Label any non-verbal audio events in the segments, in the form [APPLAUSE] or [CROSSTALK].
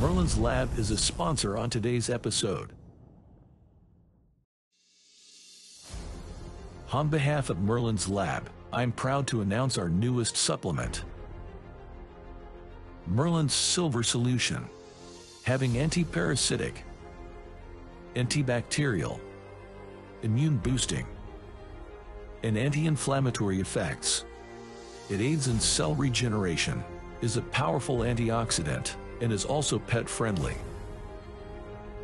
Merlin's Lab is a sponsor on today's episode. On behalf of Merlin's Lab, I'm proud to announce our newest supplement. Merlin's Silver Solution. Having antiparasitic, antibacterial, immune boosting, and anti-inflammatory effects. It aids in cell regeneration, is a powerful antioxidant, and is also pet-friendly.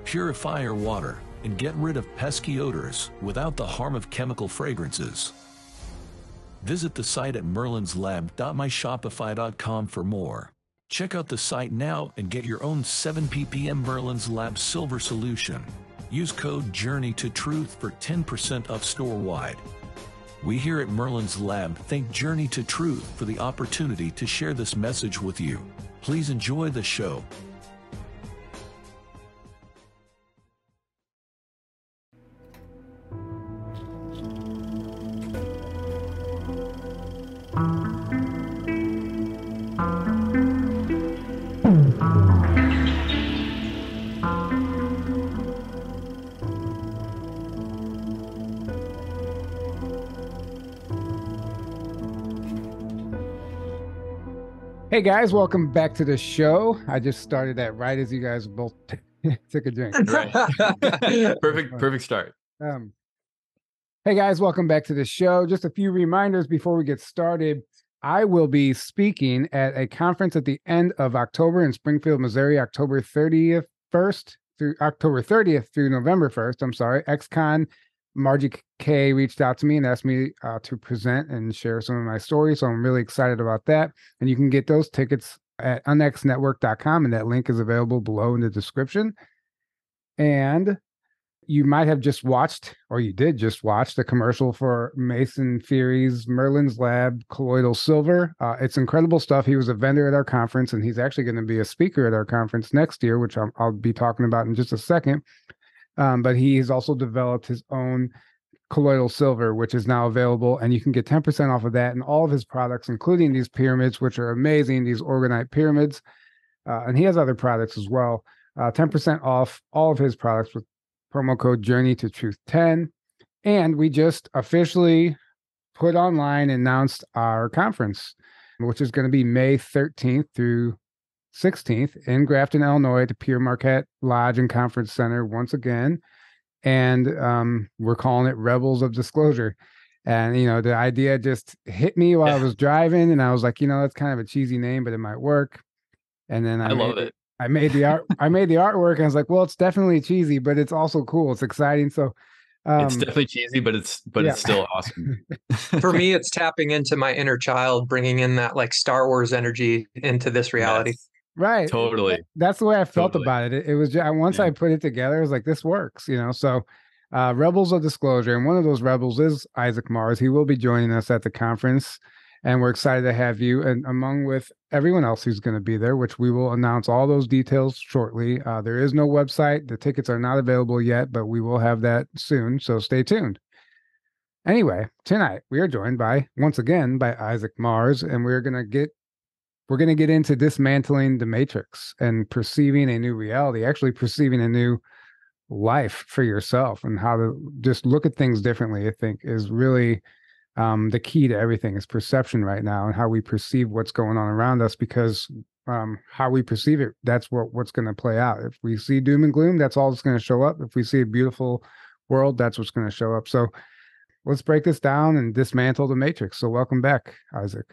Purify your water and get rid of pesky odors without the harm of chemical fragrances. Visit the site at merlinslab.myshopify.com for more. Check out the site now and get your own 7 ppm Merlin's Lab Silver Solution. Use code Journey to Truth for 10% off store wide. We here at Merlin's Lab thank Journey to Truth for the opportunity to share this message with you. Please enjoy the show. Hey guys, welcome back to the show. I just started that right as you guys both [LAUGHS] took a drink. Right. [LAUGHS] perfect, perfect start. Um, hey guys, welcome back to the show. Just a few reminders before we get started. I will be speaking at a conference at the end of October in Springfield, Missouri, October 30th, 1st through October 30th through November 1st. I'm sorry, XCon Margie Kay reached out to me and asked me uh, to present and share some of my stories. So I'm really excited about that. And you can get those tickets at unxnetwork.com, and that link is available below in the description. And you might have just watched, or you did just watch, the commercial for Mason Fury's Merlin's Lab Colloidal Silver. Uh, it's incredible stuff. He was a vendor at our conference, and he's actually going to be a speaker at our conference next year, which I'll, I'll be talking about in just a second. Um, but he has also developed his own colloidal silver, which is now available, and you can get 10% off of that and all of his products, including these pyramids, which are amazing, these orgonite pyramids. Uh, and he has other products as well. Uh, 10% off all of his products with promo code Journey to Truth 10. And we just officially put online announced our conference, which is going to be May 13th through 16th in Grafton, Illinois, at the Pere Marquette Lodge and Conference Center once again. And um, we're calling it Rebels of Disclosure. And, you know, the idea just hit me while yeah. I was driving. And I was like, you know, that's kind of a cheesy name, but it might work. And then I, I love it. I made the art. I made the artwork, and I was like, "Well, it's definitely cheesy, but it's also cool. It's exciting." So, um, it's definitely cheesy, but it's but yeah. it's still awesome. [LAUGHS] For me, it's tapping into my inner child, bringing in that like Star Wars energy into this reality. Yes. Right. Totally. That's the way I felt totally. about it. it. It, was just, once yeah. I put it together, I was like, this works, you know. So, uh, Rebels of Disclosure, and one of those rebels is Isaac Mars. He will be joining us at the conference, and we're excited to have you, and among with everyone else who's going to be there, which we will announce all those details shortly. Uh, there is no website; the tickets are not available yet, but we will have that soon. So stay tuned. Anyway, tonight we are joined by once again by Isaac Mars, and we're going to get we're going to get into dismantling the matrix and perceiving a new reality, actually perceiving a new life for yourself and how to just look at things differently. I think is really um, the key to everything is perception right now and how we perceive what's going on around us because um, how we perceive it, that's what, what's going to play out. If we see doom and gloom, that's all that's going to show up. If we see a beautiful world, that's what's going to show up. So let's break this down and dismantle the matrix. So welcome back, Isaac.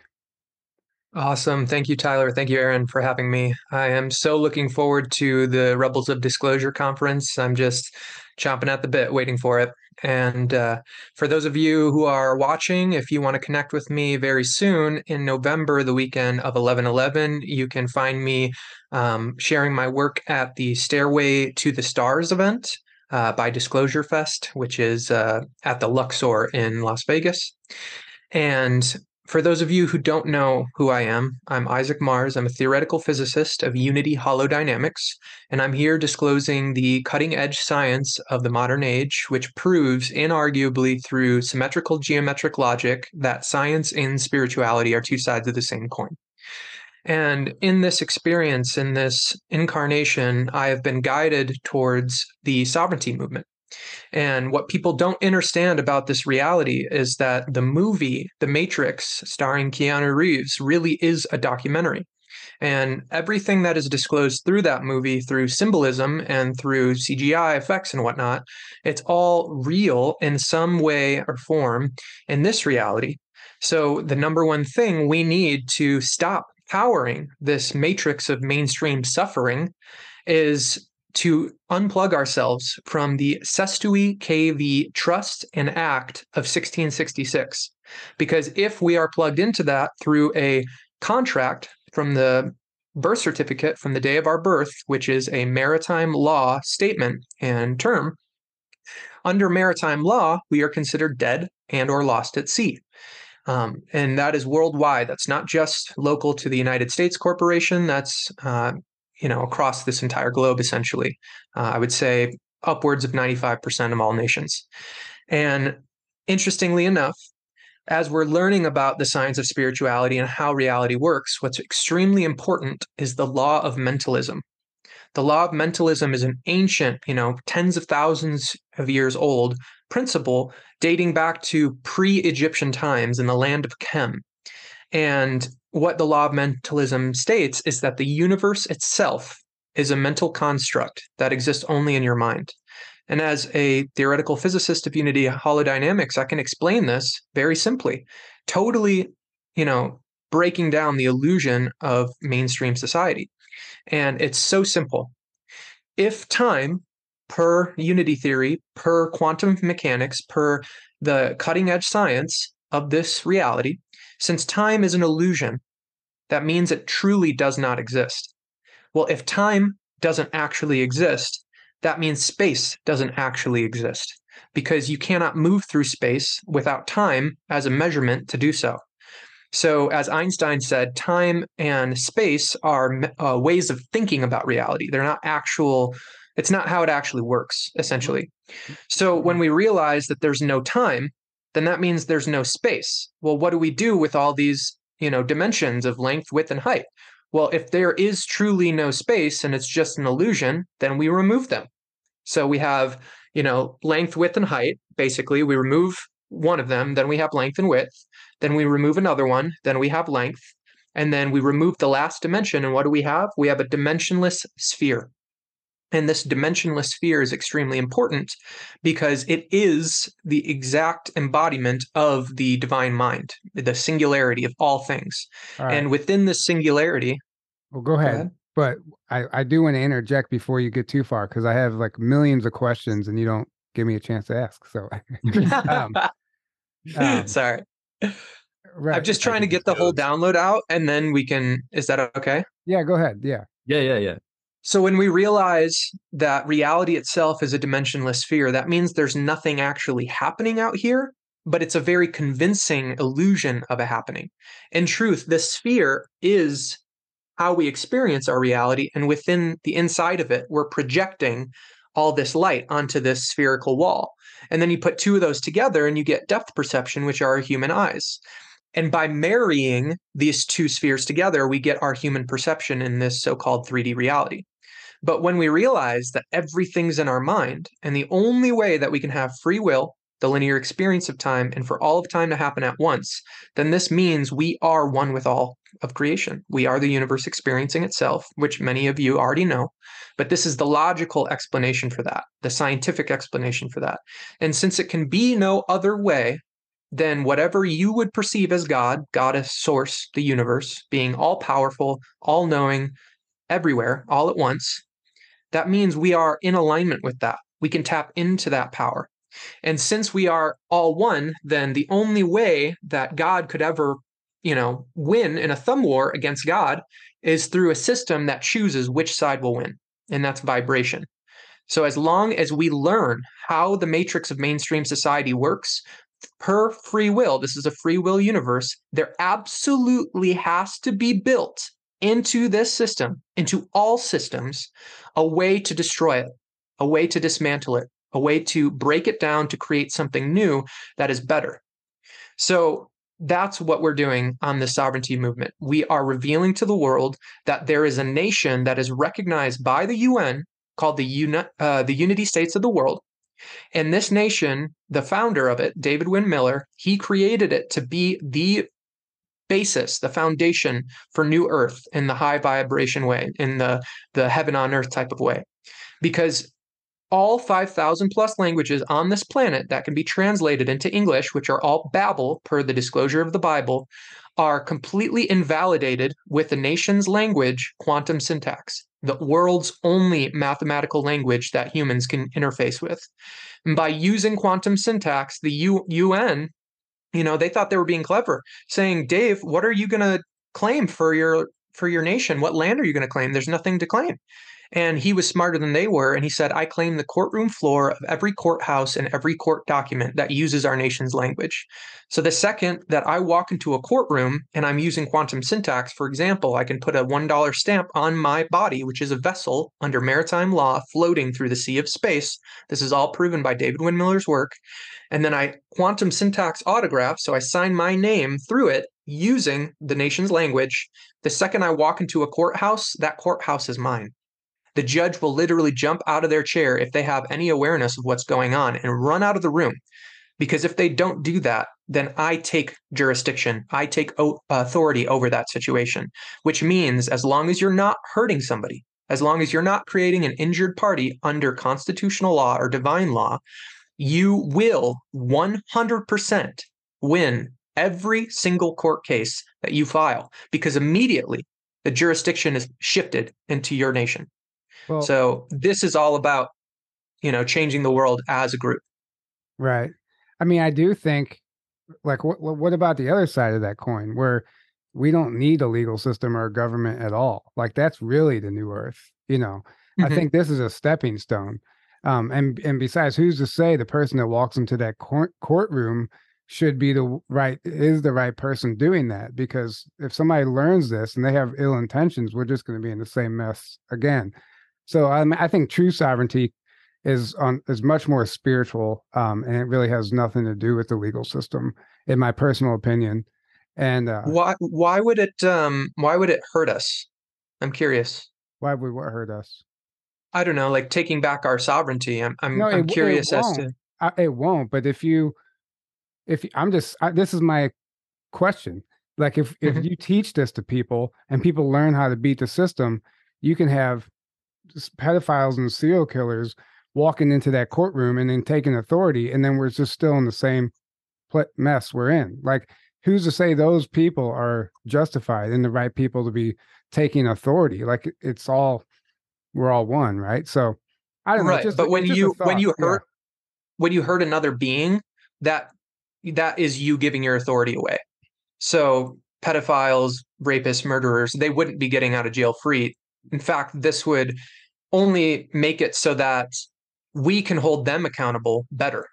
Awesome. Thank you, Tyler. Thank you, Aaron, for having me. I am so looking forward to the Rebels of Disclosure conference. I'm just chomping at the bit, waiting for it. And uh, for those of you who are watching, if you want to connect with me very soon in November, the weekend of 11 11, you can find me um, sharing my work at the Stairway to the Stars event. Uh, by Disclosure Fest, which is uh, at the Luxor in Las Vegas. And for those of you who don't know who I am, I'm Isaac Mars. I'm a theoretical physicist of unity holodynamics, and I'm here disclosing the cutting edge science of the modern age, which proves inarguably through symmetrical geometric logic that science and spirituality are two sides of the same coin. And in this experience, in this incarnation, I have been guided towards the sovereignty movement. And what people don't understand about this reality is that the movie, The Matrix, starring Keanu Reeves, really is a documentary. And everything that is disclosed through that movie, through symbolism and through CGI effects and whatnot, it's all real in some way or form in this reality. So, the number one thing we need to stop powering this matrix of mainstream suffering is to unplug ourselves from the Cestui Que Vie Trust and Act of 1666. Because if we are plugged into that through a contract from the birth certificate from the day of our birth, which is a maritime law statement and term, under maritime law, we are considered dead and or lost at sea. Um, and that is worldwide. That's not just local to the United States Corporation. That's uh, you know across this entire globe essentially uh, i would say upwards of 95% of all nations. And interestingly enough as we're learning about the science of spirituality and how reality works what's extremely important is the law of mentalism. The law of mentalism is an ancient you know tens of thousands of years old principle dating back to pre-egyptian times in the land of Kem and what the law of mentalism states is that the universe itself is a mental construct that exists only in your mind. And as a theoretical physicist of unity holodynamics, I can explain this very simply, totally, you know, breaking down the illusion of mainstream society. And it's so simple. If time, per unity theory, per quantum mechanics, per the cutting edge science of this reality, since time is an illusion, that means it truly does not exist. Well, if time doesn't actually exist, that means space doesn't actually exist because you cannot move through space without time as a measurement to do so. So, as Einstein said, time and space are uh, ways of thinking about reality. They're not actual, it's not how it actually works, essentially. So, when we realize that there's no time, then that means there's no space. Well, what do we do with all these, you know, dimensions of length, width, and height? Well, if there is truly no space and it's just an illusion, then we remove them. So we have, you know, length, width, and height. Basically, we remove one of them, then we have length and width. Then we remove another one, then we have length. And then we remove the last dimension. And what do we have? We have a dimensionless sphere. And this dimensionless sphere is extremely important because it is the exact embodiment of the divine mind, the singularity of all things. Right. And within this singularity. Well, go ahead. Go ahead. But I, I do want to interject before you get too far because I have like millions of questions and you don't give me a chance to ask. So, [LAUGHS] um, [LAUGHS] um, sorry. Right. I'm just trying to get the whole download out and then we can. Is that okay? Yeah, go ahead. Yeah. Yeah, yeah, yeah. So when we realize that reality itself is a dimensionless sphere, that means there's nothing actually happening out here, but it's a very convincing illusion of a happening. In truth, the sphere is how we experience our reality, and within the inside of it, we're projecting all this light onto this spherical wall. And then you put two of those together and you get depth perception, which are our human eyes. And by marrying these two spheres together, we get our human perception in this so called 3D reality. But when we realize that everything's in our mind, and the only way that we can have free will, the linear experience of time, and for all of time to happen at once, then this means we are one with all of creation. We are the universe experiencing itself, which many of you already know. But this is the logical explanation for that, the scientific explanation for that. And since it can be no other way, then whatever you would perceive as God, goddess, source, the universe, being all powerful, all knowing, everywhere, all at once, that means we are in alignment with that. We can tap into that power. And since we are all one, then the only way that God could ever, you know, win in a thumb war against God is through a system that chooses which side will win, and that's vibration. So as long as we learn how the matrix of mainstream society works, per free will, this is a free will universe, there absolutely has to be built into this system, into all systems, a way to destroy it, a way to dismantle it, a way to break it down to create something new that is better. So that's what we're doing on the sovereignty movement. We are revealing to the world that there is a nation that is recognized by the UN called the, Uni- uh, the Unity States of the World. And this nation, the founder of it, David Wynn Miller, he created it to be the basis, the foundation for New Earth in the high vibration way, in the, the heaven on earth type of way. Because all 5,000 plus languages on this planet that can be translated into English, which are all Babel per the disclosure of the Bible, are completely invalidated with the nation's language, quantum syntax, the world's only mathematical language that humans can interface with. And by using quantum syntax, the U- UN, you know, they thought they were being clever, saying, Dave, what are you going to claim for your for your nation? What land are you going to claim? There's nothing to claim. And he was smarter than they were. And he said, I claim the courtroom floor of every courthouse and every court document that uses our nation's language. So the second that I walk into a courtroom and I'm using quantum syntax, for example, I can put a $1 stamp on my body, which is a vessel under maritime law floating through the sea of space. This is all proven by David Wynn Miller's work. And then I quantum syntax autograph. So I sign my name through it using the nation's language. The second I walk into a courthouse, that courthouse is mine the judge will literally jump out of their chair if they have any awareness of what's going on and run out of the room. Because if they don't do that, then I take jurisdiction, I take authority over that situation, which means as long as you're not hurting somebody, as long as you're not creating an injured party under constitutional law or divine law, you will 100% win every single court case that you file because immediately the jurisdiction is shifted into your nation. Well, so this is all about, you know, changing the world as a group. Right. I mean, I do think, like, what what about the other side of that coin, where we don't need a legal system or a government at all? Like, that's really the new Earth. You know, mm-hmm. I think this is a stepping stone. Um, and and besides, who's to say the person that walks into that court, courtroom should be the right is the right person doing that? Because if somebody learns this and they have ill intentions, we're just going to be in the same mess again. So um, I think true sovereignty is on is much more spiritual, um, and it really has nothing to do with the legal system, in my personal opinion. And uh, why why would it um why would it hurt us? I'm curious. Why would what hurt us? I don't know, like taking back our sovereignty. I'm I'm, no, I'm curious as to. I, it won't. But if you, if I'm just I, this is my question. Like if if mm-hmm. you teach this to people and people learn how to beat the system, you can have pedophiles and serial killers walking into that courtroom and then taking authority, and then we're just still in the same mess we're in. Like, who's to say those people are justified and the right people to be taking authority? Like, it's all we're all one, right? So, I don't right. know. Just, but when you when you hurt yeah. when you hurt another being, that that is you giving your authority away. So pedophiles, rapists, murderers, they wouldn't be getting out of jail free. In fact, this would only make it so that we can hold them accountable better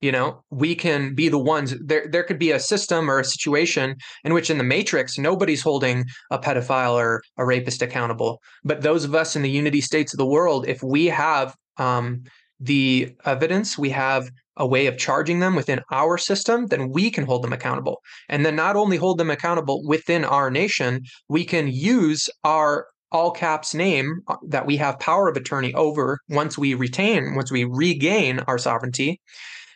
you know we can be the ones there there could be a system or a situation in which in the matrix nobody's holding a pedophile or a rapist accountable but those of us in the unity states of the world if we have um, the evidence we have a way of charging them within our system then we can hold them accountable and then not only hold them accountable within our nation we can use our all caps name uh, that we have power of attorney over once we retain, once we regain our sovereignty.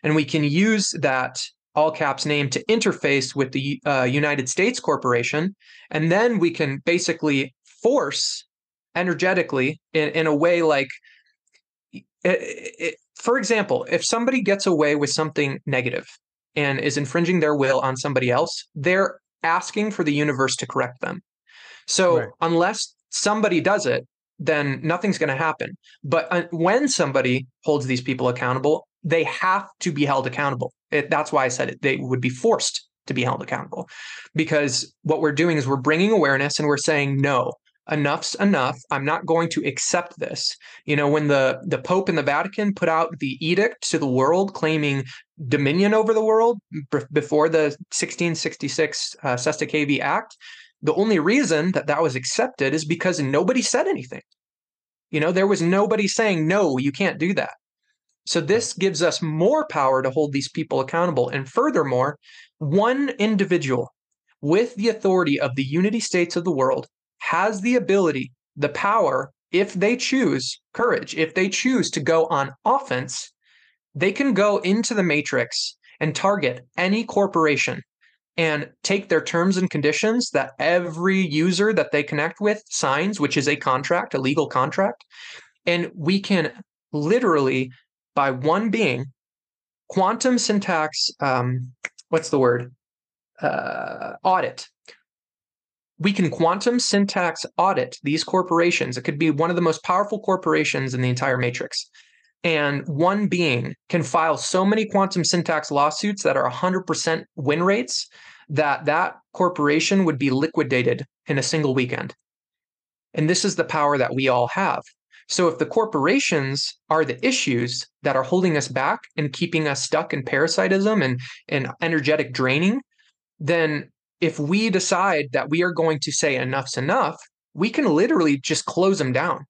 And we can use that all caps name to interface with the uh, United States Corporation. And then we can basically force energetically in, in a way like, it, it, for example, if somebody gets away with something negative and is infringing their will on somebody else, they're asking for the universe to correct them. So right. unless somebody does it, then nothing's going to happen. But uh, when somebody holds these people accountable, they have to be held accountable. It, that's why I said it. They would be forced to be held accountable because what we're doing is we're bringing awareness and we're saying, no, enough's enough. I'm not going to accept this. You know, when the, the Pope and the Vatican put out the edict to the world claiming dominion over the world b- before the 1666 uh, Que Act, the only reason that that was accepted is because nobody said anything. You know, there was nobody saying, no, you can't do that. So this gives us more power to hold these people accountable. And furthermore, one individual with the authority of the unity states of the world has the ability, the power, if they choose courage, if they choose to go on offense, they can go into the matrix and target any corporation and take their terms and conditions that every user that they connect with signs, which is a contract, a legal contract. And we can literally, by one being, quantum syntax, um, what's the word? Uh, audit. We can quantum syntax audit these corporations. It could be one of the most powerful corporations in the entire matrix and one being can file so many quantum syntax lawsuits that are 100% win rates that that corporation would be liquidated in a single weekend and this is the power that we all have so if the corporations are the issues that are holding us back and keeping us stuck in parasitism and, and energetic draining then if we decide that we are going to say enough's enough we can literally just close them down.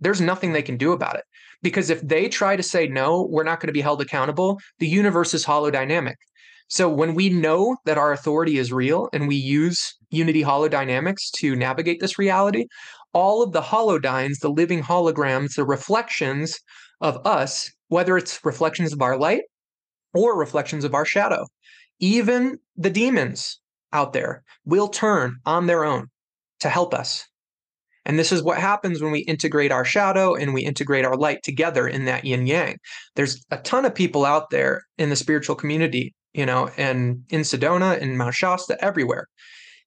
There's nothing they can do about it. Because if they try to say no we're not going to be held accountable the universe is holodynamic. So when we know that our authority is real and we use unity holodynamics to navigate this reality all of the holodynes the living holograms the reflections of us whether it's reflections of our light or reflections of our shadow even the demons out there will turn on their own to help us and this is what happens when we integrate our shadow and we integrate our light together in that yin yang. There's a ton of people out there in the spiritual community, you know, and in Sedona, in Mount Shasta, everywhere.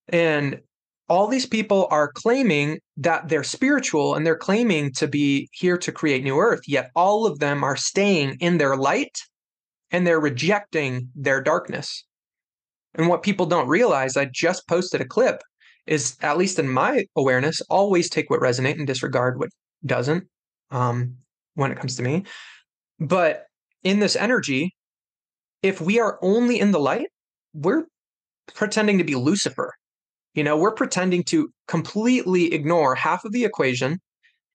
And all these people are claiming that they're spiritual and they're claiming to be here to create new earth, yet all of them are staying in their light and they're rejecting their darkness. And what people don't realize, I just posted a clip is at least in my awareness always take what resonate and disregard what doesn't um, when it comes to me but in this energy if we are only in the light we're pretending to be lucifer you know we're pretending to completely ignore half of the equation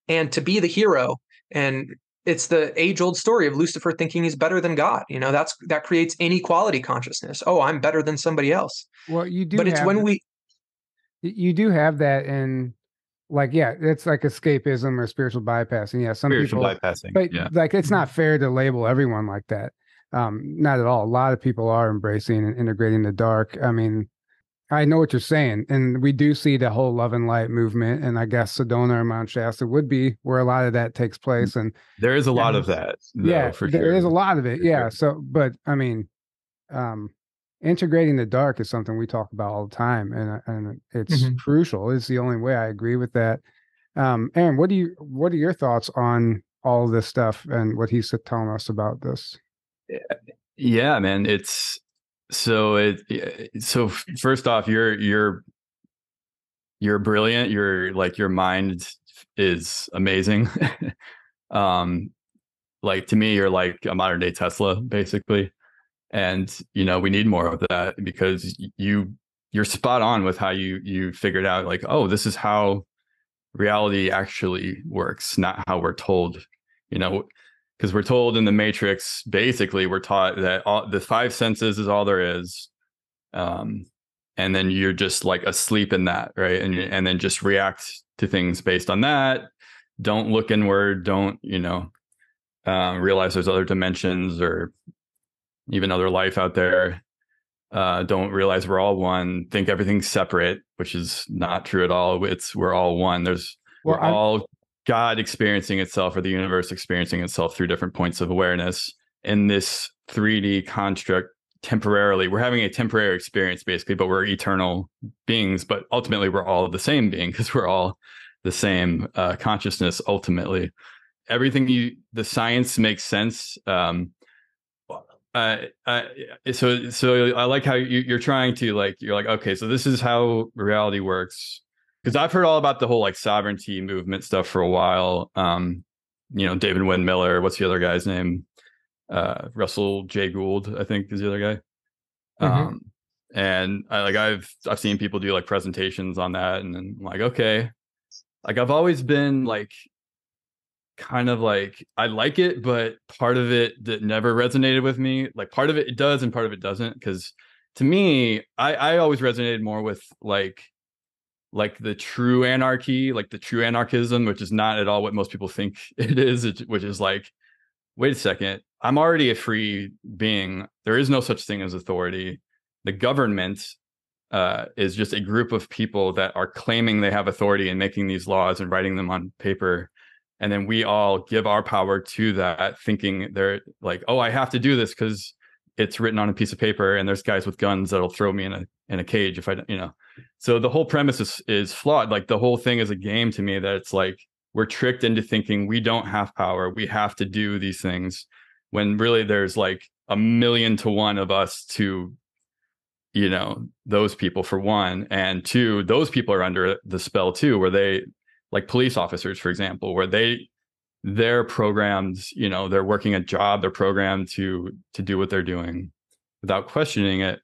and to be the hero and it's the age old story of lucifer thinking he's better than god you know that's that creates inequality consciousness. Oh i'm better than somebody else. Well you do but it's when we you do have that in like yeah it's like escapism or spiritual bypassing. Yeah some spiritual people bypassing but yeah. like it's not fair to label everyone like that. Um not at all. A lot of people are embracing and integrating the dark. I mean i know what you're saying and we do see the whole love and light movement and i guess sedona or mount shasta would be where a lot of that takes place and there is a lot of that though, yeah for there sure is a lot of it For yeah sure. so but i mean um integrating the dark is something we talk about all the time and uh, and it's Mhm. crucial it's the only way i agree with that um aaron what do you what are your thoughts on all of this stuff and what he's telling us about this Yeah, man. It's so it so first off, you're you're you're brilliant. You're like your mind is amazing. [LAUGHS] um like to me, you're like a modern day Tesla, basically. And you know, we need more of that because you you're spot on with how you you figured out like, oh, this is how reality actually works, not how we're told. You know, because we're told in the matrix basically we're taught that all the five senses is all there is um and then you're just like asleep in that right? And and then just react to things based on that. Don't look inward. Don't you know um, realize there's other dimensions or even other life out there. Uh, don't realize we're all one. Think everything's separate which is not true at all. It's we're all one. There's Well, we're I'm- all God experiencing itself or the universe experiencing itself through different points of awareness in this 3D construct temporarily. We're having a temporary experience basically, but we're eternal beings. But ultimately, we're all the same being because we're all the same uh, consciousness ultimately. Everything you, the science makes sense. Um, uh, so, so I like how you, you're trying to like, you're like, okay, so this is how reality works because I've heard all about the whole like sovereignty movement stuff for a while. Um, you know, David Wynn Miller. What's the other guy's name? Uh, Russell J. Gould, I think, is the other guy. Mhm. Um, and I like I've I've seen people do like presentations on that, and then I'm like, okay, like I've always been like kind of like I like it, but part of it that never resonated with me. Like part of it, it does, and part of it doesn't. Because to me, I I always resonated more with like like the true anarchy, like the true anarchism, which is not at all what most people think [LAUGHS] it is, which is like, wait a second, I'm already a free being. There is no such thing as authority. The government uh, is just a group of people that are claiming they have authority and making these laws and writing them on paper. And then we all give our power to that, thinking they're like, oh, I have to do this because it's written on a piece of paper and there's guys with guns that'll throw me in a in a cage if I you know. So the whole premise is is flawed. Like the whole thing is a game to me that it's like we're tricked into thinking we don't have power. We have to do these things when really there's like a million to one of us to you know those people for one and two those people are under the spell too where they like police officers for example where they they're programmed you know they're working a job they're programmed to to do what they're doing without questioning it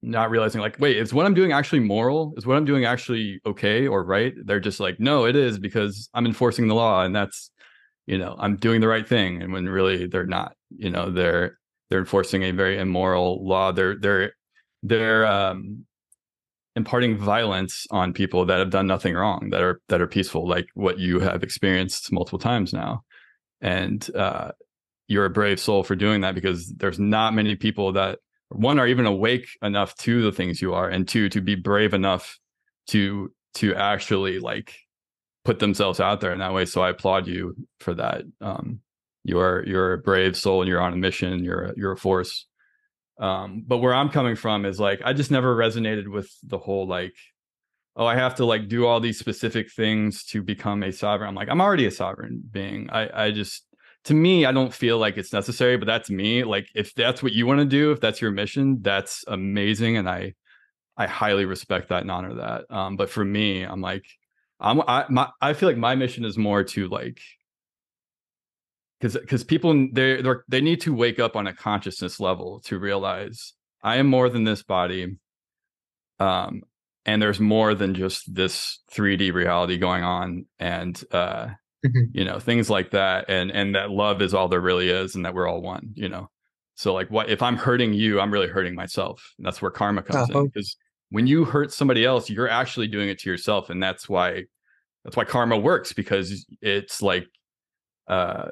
not realizing like wait is what i'm doing actually moral? Is what i'm doing actually okay or right? They're just like no it is because i'm enforcing the law and that's you know i'm doing the right thing. And when really they're not you know they're they're enforcing a very immoral law. They're they're they're um imparting violence on people that have done nothing wrong that are that are peaceful like what you have experienced multiple times now. And uh you're a brave soul for doing that because there's not many people that one are even awake enough to the things you are and two to be brave enough to to actually like put themselves out there in that way. So i applaud you for that. Um you're you're a brave soul and you're on a mission. You're a, you're a force um but where i'm coming from is like i just never resonated with the whole like oh i have to like do all these specific things to become a sovereign i'm like i'm already a sovereign being i i just to me, I don't feel like it's necessary, but that's me. Like if that's what you want to do, if that's your mission, that's amazing. And I I highly respect that and honor that. Um, but for me, I'm like, I'm I my I feel like my mission is more to like because because people they they need to wake up on a consciousness level to realize I am more than this body. Um, and there's more than just this 3D reality going on. And uh mm-hmm. you know things like that and and that love is all there really is and that we're all one you know so like what if i'm hurting you i'm really hurting myself and that's where karma comes uh-huh. in because when you hurt somebody else you're actually doing it to yourself and that's why that's why karma works because it's like uh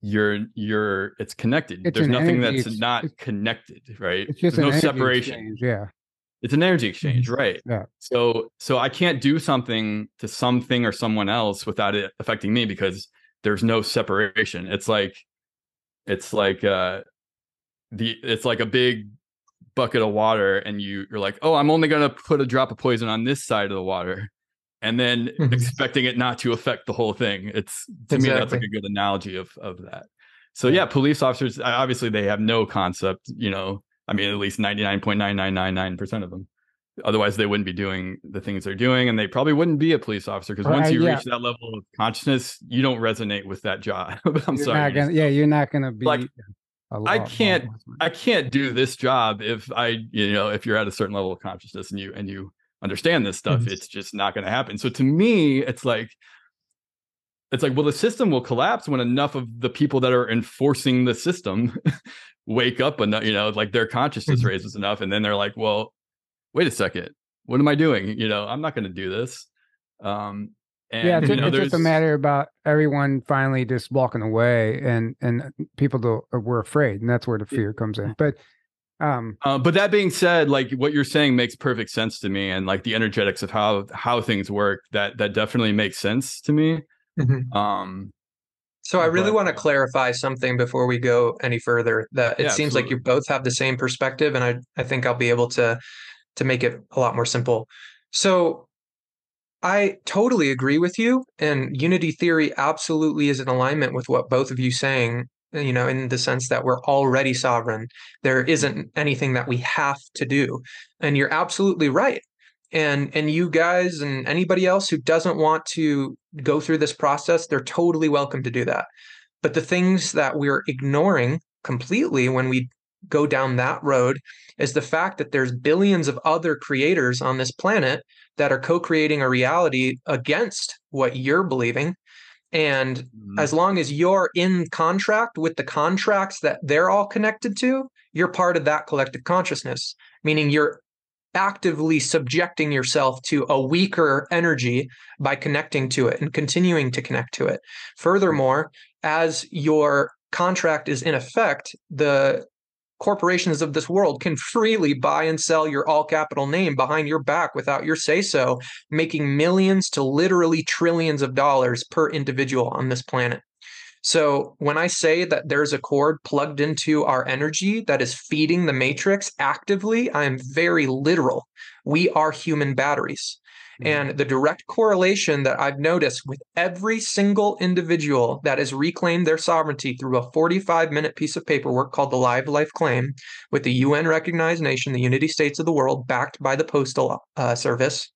you're you're it's connected it's there's nothing that's ex- not connected right it's just there's no separation exchange, yeah it's an energy exchange, mm-hmm. right? Yeah. So so I can't do something to something or someone else without it affecting me because there's no separation. It's like it's like uh the it's like a big bucket of water and you you're like, "Oh, I'm only going to put a drop of poison on this side of the water." And then mm-hmm. expecting it not to affect the whole thing. It's to exactly. me that's like a good analogy of of that. So yeah, police officers obviously they have no concept, you know, I mean, at least 99.9999% of them. Otherwise, they wouldn't be doing the things they're doing, and they probably wouldn't be a police officer because once you yeah. reach that level of consciousness, you don't resonate with that job. [LAUGHS] I'm you're sorry. Gonna, yeah, you're not going to be like. I can't. I can't do this job if I, you know, if you're at a certain level of consciousness and you and you understand this stuff, mm-hmm. it's just not going to happen. So to me, it's like it's like well the system will collapse when enough of the people that are enforcing the system [LAUGHS] wake up enough you know like their consciousness mm-hmm. raises enough and then they're like well wait a second what am i doing you know i'm not going to do this um and, yeah it's, you know, it's just a matter about everyone finally just walking away and and people do, uh, were afraid and that's where the fear comes in but um uh, but that being said like what you're saying makes perfect sense to me and like the energetics of how how things work that that definitely makes sense to me Mm-hmm. Um, so I really but, want to clarify something before we go any further. That it yeah, seems absolutely. like you both have the same perspective, and I I think I'll be able to to make it a lot more simple. So I totally agree with you, and unity theory absolutely is in alignment with what both of you saying. Uh, you know, in the sense that we're already sovereign, there isn't mm-hmm. anything that we have to do, and you're absolutely right. And and you guys and anybody else who doesn't want to go through this process they're totally welcome to do that. But the things that we're ignoring completely when we go down that road is the fact that there's billions of other creators on this planet that are co-creating a reality against what you're believing And Mhm. as long as you're in contract with the contracts that they're all connected to, you're part of that collective consciousness, meaning you're actively subjecting yourself to a weaker energy by connecting to it and continuing to connect to it. Furthermore, as your contract is in effect, the corporations of this world can freely buy and sell your all capital name behind your back without your say so, making millions to literally trillions of dollars per individual on this planet. So, when I say that there's a cord plugged into our energy that is feeding the matrix actively, I am very literal. We are human batteries. And the direct correlation that I've noticed with every single individual that has reclaimed their sovereignty through a 45 minute piece of paperwork called the Live Life Claim with the UN recognized nation, the Unity States of the World, backed by the Postal uh, Service.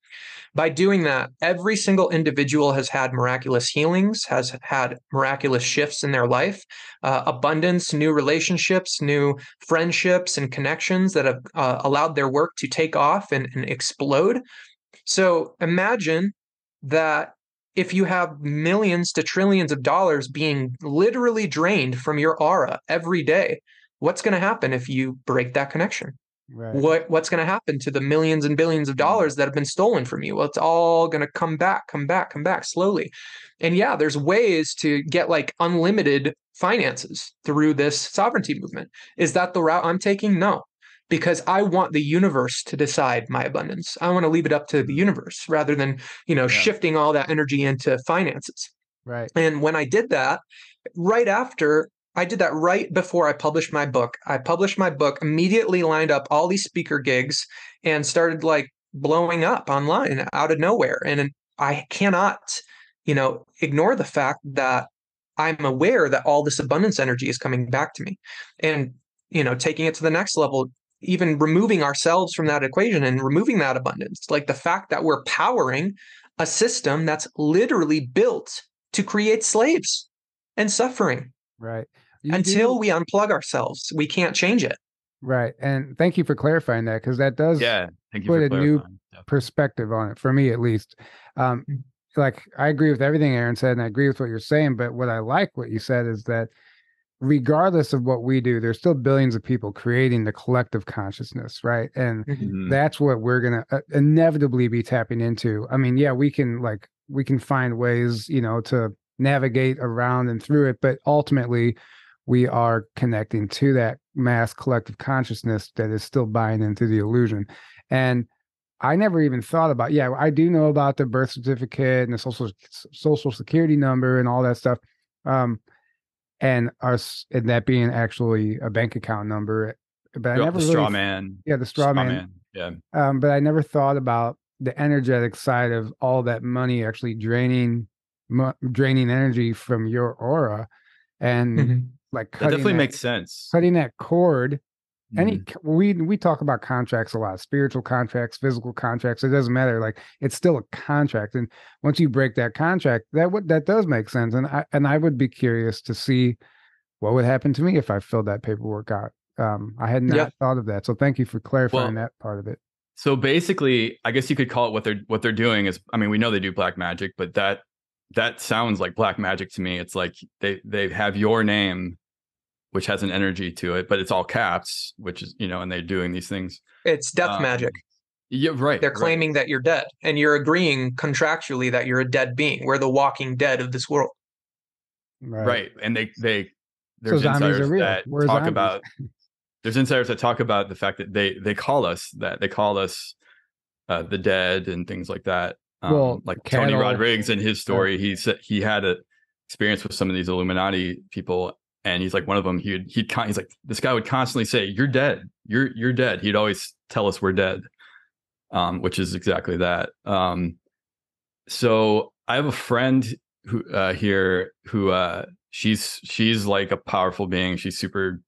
By doing that, every single individual has had miraculous healings, has had miraculous shifts in their life, uh, abundance, new relationships, new friendships, and connections that have uh, allowed their work to take off and, and explode. So imagine that if you have millions to trillions of dollars being literally drained from your aura every day, what's going to happen if you break that connection? Right. What what's going to happen to the millions and billions of dollars that have been stolen from you? Well, it's all going to come back, come back, come back slowly. And yeah, there's ways to get like unlimited finances through this sovereignty movement. Is that the route I'm taking? No because I want the universe to decide my abundance. I want to leave it up to the mm. universe rather than, you know, Yeah. shifting all that energy into finances. Right. And when I did that, right after I did that right before I published my book. I published my book, immediately lined up all these speaker gigs and started like blowing up online out of nowhere. And I cannot, you know, ignore the fact that I'm aware that all this abundance energy is coming back to me. And, you know, taking it to the next level, even removing ourselves from that equation and removing that abundance, like the fact that we're powering a system that's literally built to create slaves and suffering. Right. You Until do- we unplug ourselves, we can't change it. right. And thank you for clarifying that because that does Yeah. Thank you put for a new. Yeah. perspective on it for me at least. Um, Mm. like I agree with everything Aaron said, and I agree with what you're saying. But what I like what you said is that regardless of what we do, there's still billions of people creating the collective consciousness, right? And Mhm. that's what we're gonna uh, inevitably be tapping into. I mean, yeah, we can like we can find ways, you know, to navigate around and through it, but ultimately we are connecting to that mass collective consciousness that is still buying into the illusion. And I never even thought about, yeah, I do know about the birth certificate and the social social security number and all that stuff. Um, and us and that being actually a bank account number. But I never the really straw man. yeah, the straw, man. Yeah. Um, but I never thought about the energetic side of all that money actually draining, draining energy from your aura, and Like That definitely that, makes sense. cutting that cord. Any Mhm. c- we we talk about contracts a lot, spiritual contracts, physical contracts. It doesn't matter. Like it's still a contract, and once you break that contract, that would that does make sense. And I and I would be curious to see what would happen to me if I filled that paperwork out. Um, I had not Yeah. thought of that, so thank you for clarifying that part of it. So basically, I guess you could call it what they're what they're doing is I mean, we know they do black magic, but that that sounds like black magic to me. It's like they they have your name which has an energy to it, but it's all caps, which is, you know, and they're doing these things. It's death Um, magic. Yeah, right. They're right. claiming that you're dead, and you're agreeing contractually that you're a dead being. We're the walking dead of this world. right. And they they there's zombies are insiders real. that We're talk zombies. about there's insiders that talk about the fact that they they call us that they call us uh, the dead and things like that. Um, Well, like Tony Rodriguez in his story, he said he had a experience with some of these Illuminati people, and he's like one of them. He'd he'd he's like this guy would constantly say, "You're dead. You're you're dead." He'd always tell us we're dead, um, which is exactly that. Um, so I have a friend who uh, here who uh, she's she's like a powerful being. She's super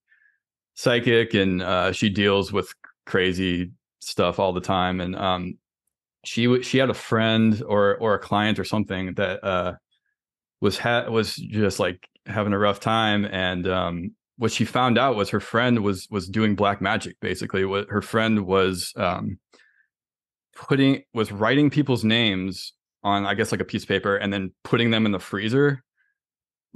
psychic and uh, she deals with crazy stuff all the time. And um, she she had a friend or or a client or something that uh, was ha- was just like having a rough time. And um, what she found out was her friend was was doing black magic. Basically, what her friend was um, putting was writing people's names on I guess like a piece of paper and then putting them in the freezer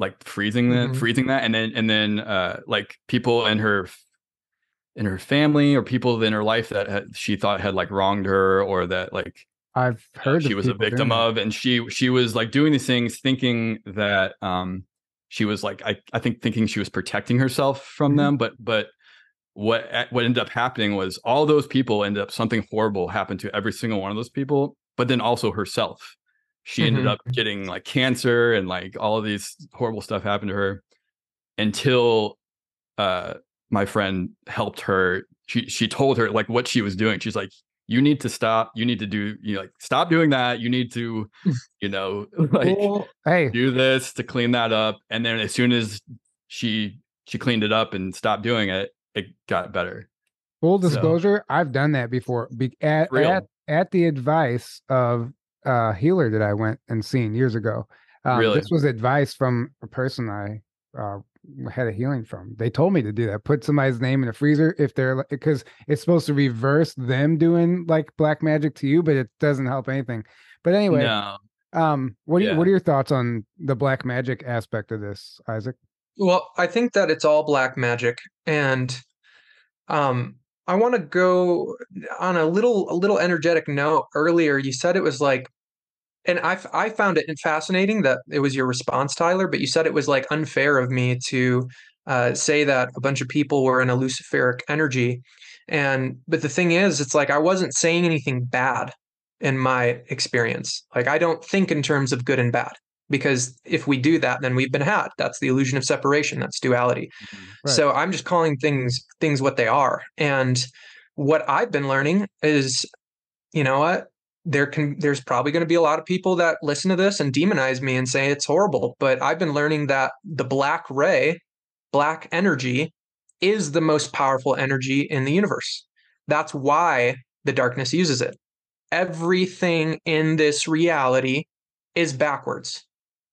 like freezing that, Mhm. freezing that, and then and then uh, like people in her in her family or people in her life that had, she thought had like wronged her or that like I've uh, heard she was a victim of and she she was like doing these things thinking that um she was like i, I think thinking she was protecting herself from Mhm. them but but what what ended up happening was all those people ended up something horrible happened to every single one of those people but then also herself she ended Mhm. up getting like cancer and like all of these horrible stuff happened to her until uh my friend helped her she she told her like what she was doing she's like you need to stop you need to do you know, like stop doing that you need to [LAUGHS] you know [LAUGHS] like Well, hey, do this to clean that up and then as soon as she she cleaned it up and stopped doing it it got better full so- disclosure, I've done that before. Be- at, at at the advice of a healer that I went and seen years ago. Um, Really? This was advice from a person I uh, had a healing from. They told me to do that. Put somebody's name in a freezer if they're because it's supposed to reverse them doing like black magic to you, but it doesn't help anything. But anyway, no um, what do you, what are your thoughts on the black magic aspect of this, Isaac? Well, I think that it's all black magic, and um, I want to go on a little a little energetic note. Earlier, you said it was like, and I, I found it fascinating that it was your response, Tyler. But you said it was like unfair of me to uh, say that a bunch of people were in a luciferic energy, and but the thing is, it's like I wasn't saying anything bad in my experience. Like I don't think in terms of good and bad because if we do that then we've been had that's the illusion of separation that's duality Right. so i'm just calling things things what they are and what i've been learning is you know what there can there's probably going to be a lot of people that listen to this and demonize me and say it's horrible but i've been learning that the black ray black energy is the most powerful energy in the universe that's why the darkness uses it everything in this reality is backwards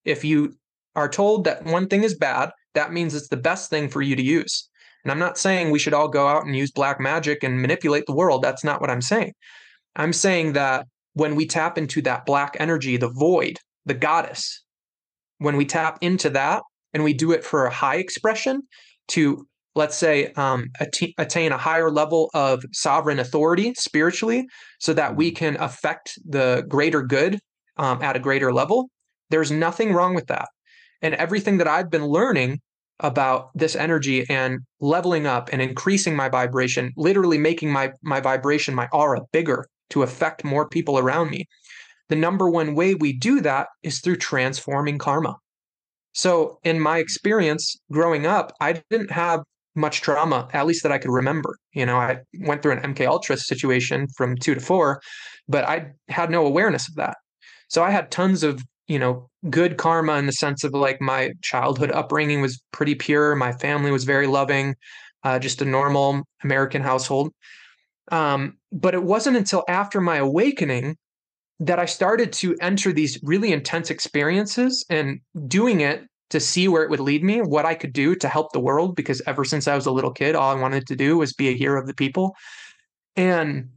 if you are told that one thing is bad, that means it's the best thing for you to use. And I'm not saying we should all go out and use black magic and manipulate the world. That's not what I'm saying. I'm saying that when we tap into that black energy, the void, the goddess, when we tap into that and we do it for a high expression to, let's say, um, atti- attain a higher level of sovereign authority spiritually, so that we can affect the greater good um, at a greater level, there's nothing wrong with that. And everything that I've been learning about this energy and leveling up and increasing my vibration, literally making my my vibration, my aura bigger to affect more people around me. The number one way we do that is through transforming karma. So, in my experience growing up, I didn't have much trauma, at least that I could remember. You know, I went through an MK Ultra situation from two to four, but I had no awareness of that. So I had tons of, you know, good karma in the sense of like my childhood upbringing was pretty pure. My family was very loving, uh, just a normal American household. Um, but it wasn't until after my awakening that I started to enter these really intense experiences and doing it to see where it would lead me, what I could do to help the world. Because ever since I was a little kid, all I wanted to do was be a hero of the people. And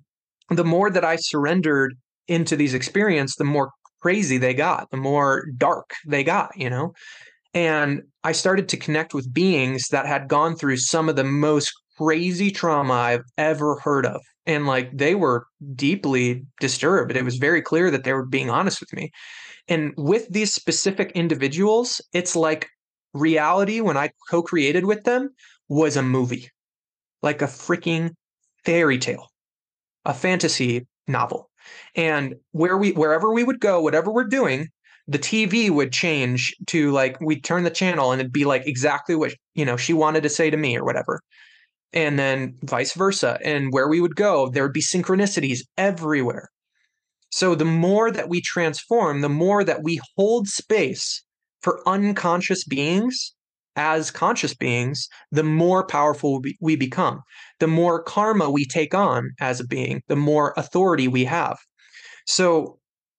the more that I surrendered into these experiences, the more crazy they got, the more dark they got, you know? And I started to connect with beings that had gone through some of the most crazy trauma I've ever heard of. And like they were deeply disturbed. It was mm. very clear that they were being honest with me. And with these specific individuals, it's like reality when I co created with them was a movie, like a freaking fairy tale, a fantasy novel. And where we wherever we would go, whatever we're doing, the TV would change to like we'd turn the channel and it'd be like exactly what you know she wanted to say to me or whatever. And then vice versa. And where we would go, there would be synchronicities everywhere. So the more that we transform, the more that we hold space for unconscious beings as conscious beings, the more powerful we, become. The more karma we take on as a being, the more authority we have. So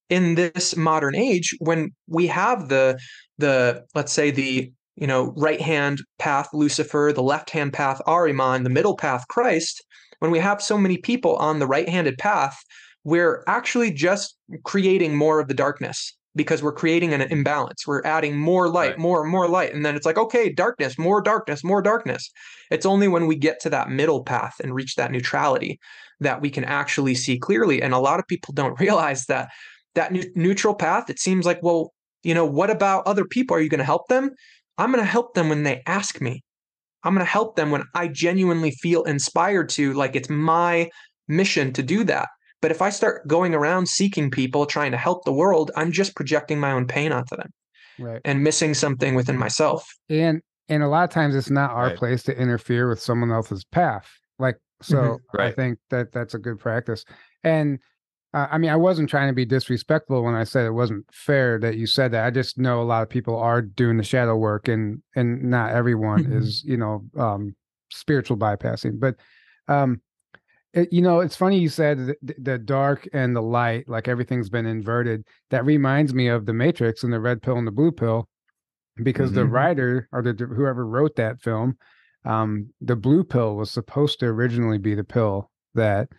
in this modern age, when we have the the let's say the you know right hand path Lucifer, the left hand path Ahriman, the middle path Christ, when we have so many people on the right handed path, we're actually just creating more of the darkness. because we're creating an imbalance. We're adding more light, Right. more and more light. And then it's like, okay, darkness, more darkness, more darkness. It's only when we get to that middle path and reach that neutrality that we can actually see clearly. And a lot of people don't [LAUGHS] realize that that neutral path, it seems like, well, you know, what about other people? Are you going to help them? I'm going to help them when they ask me. I'm going to help them when I genuinely feel inspired to, like it's my mission to do that. But if I start going around seeking people, trying to help the world, I'm just projecting my own pain onto them Right. and missing something within myself. And and a lot of times it's not our Right. place to interfere with someone else's path. Like so Mhm. I think that that's a good practice. And uh, I mean, I wasn't trying to be disrespectful when I said it wasn't fair that you said that. I just know a lot of people are doing the shadow work, and and not everyone Mhm. is, you know, um, spiritual bypassing. But, um, it, you know, it's funny you said the, the dark and the light, like everything's been inverted. That reminds me of the Matrix and the red pill and the blue pill, because the Mhm. writer or the whoever wrote that film, um, the blue pill was supposed to originally be the pill that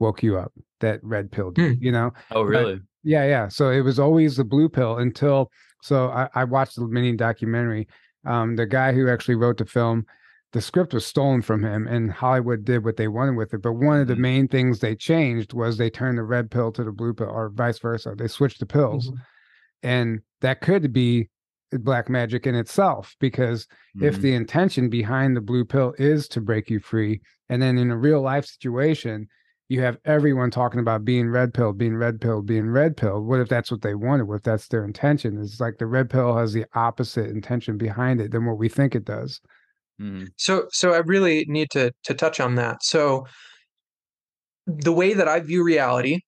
woke you up that red pill Hmm. you know Oh, really? yeah yeah so it was always the blue pill until so i, I watched the mini documentary um the guy who actually wrote the film the script was stolen from him and hollywood did what they wanted with it but one of the Mhm. main things they changed was they turned the red pill to the blue pill or vice versa they switched the pills Mhm. and that could be black magic in itself because if Mhm. the intention behind the blue pill is to break you free and then in a real life situation you have everyone talking about being red pill being red pill being red pill what if that's what they wanted what if that's their intention it's like the red pill has the opposite intention behind it than what we think it does Mhm. So so I really need to to touch on that. So the way that I view reality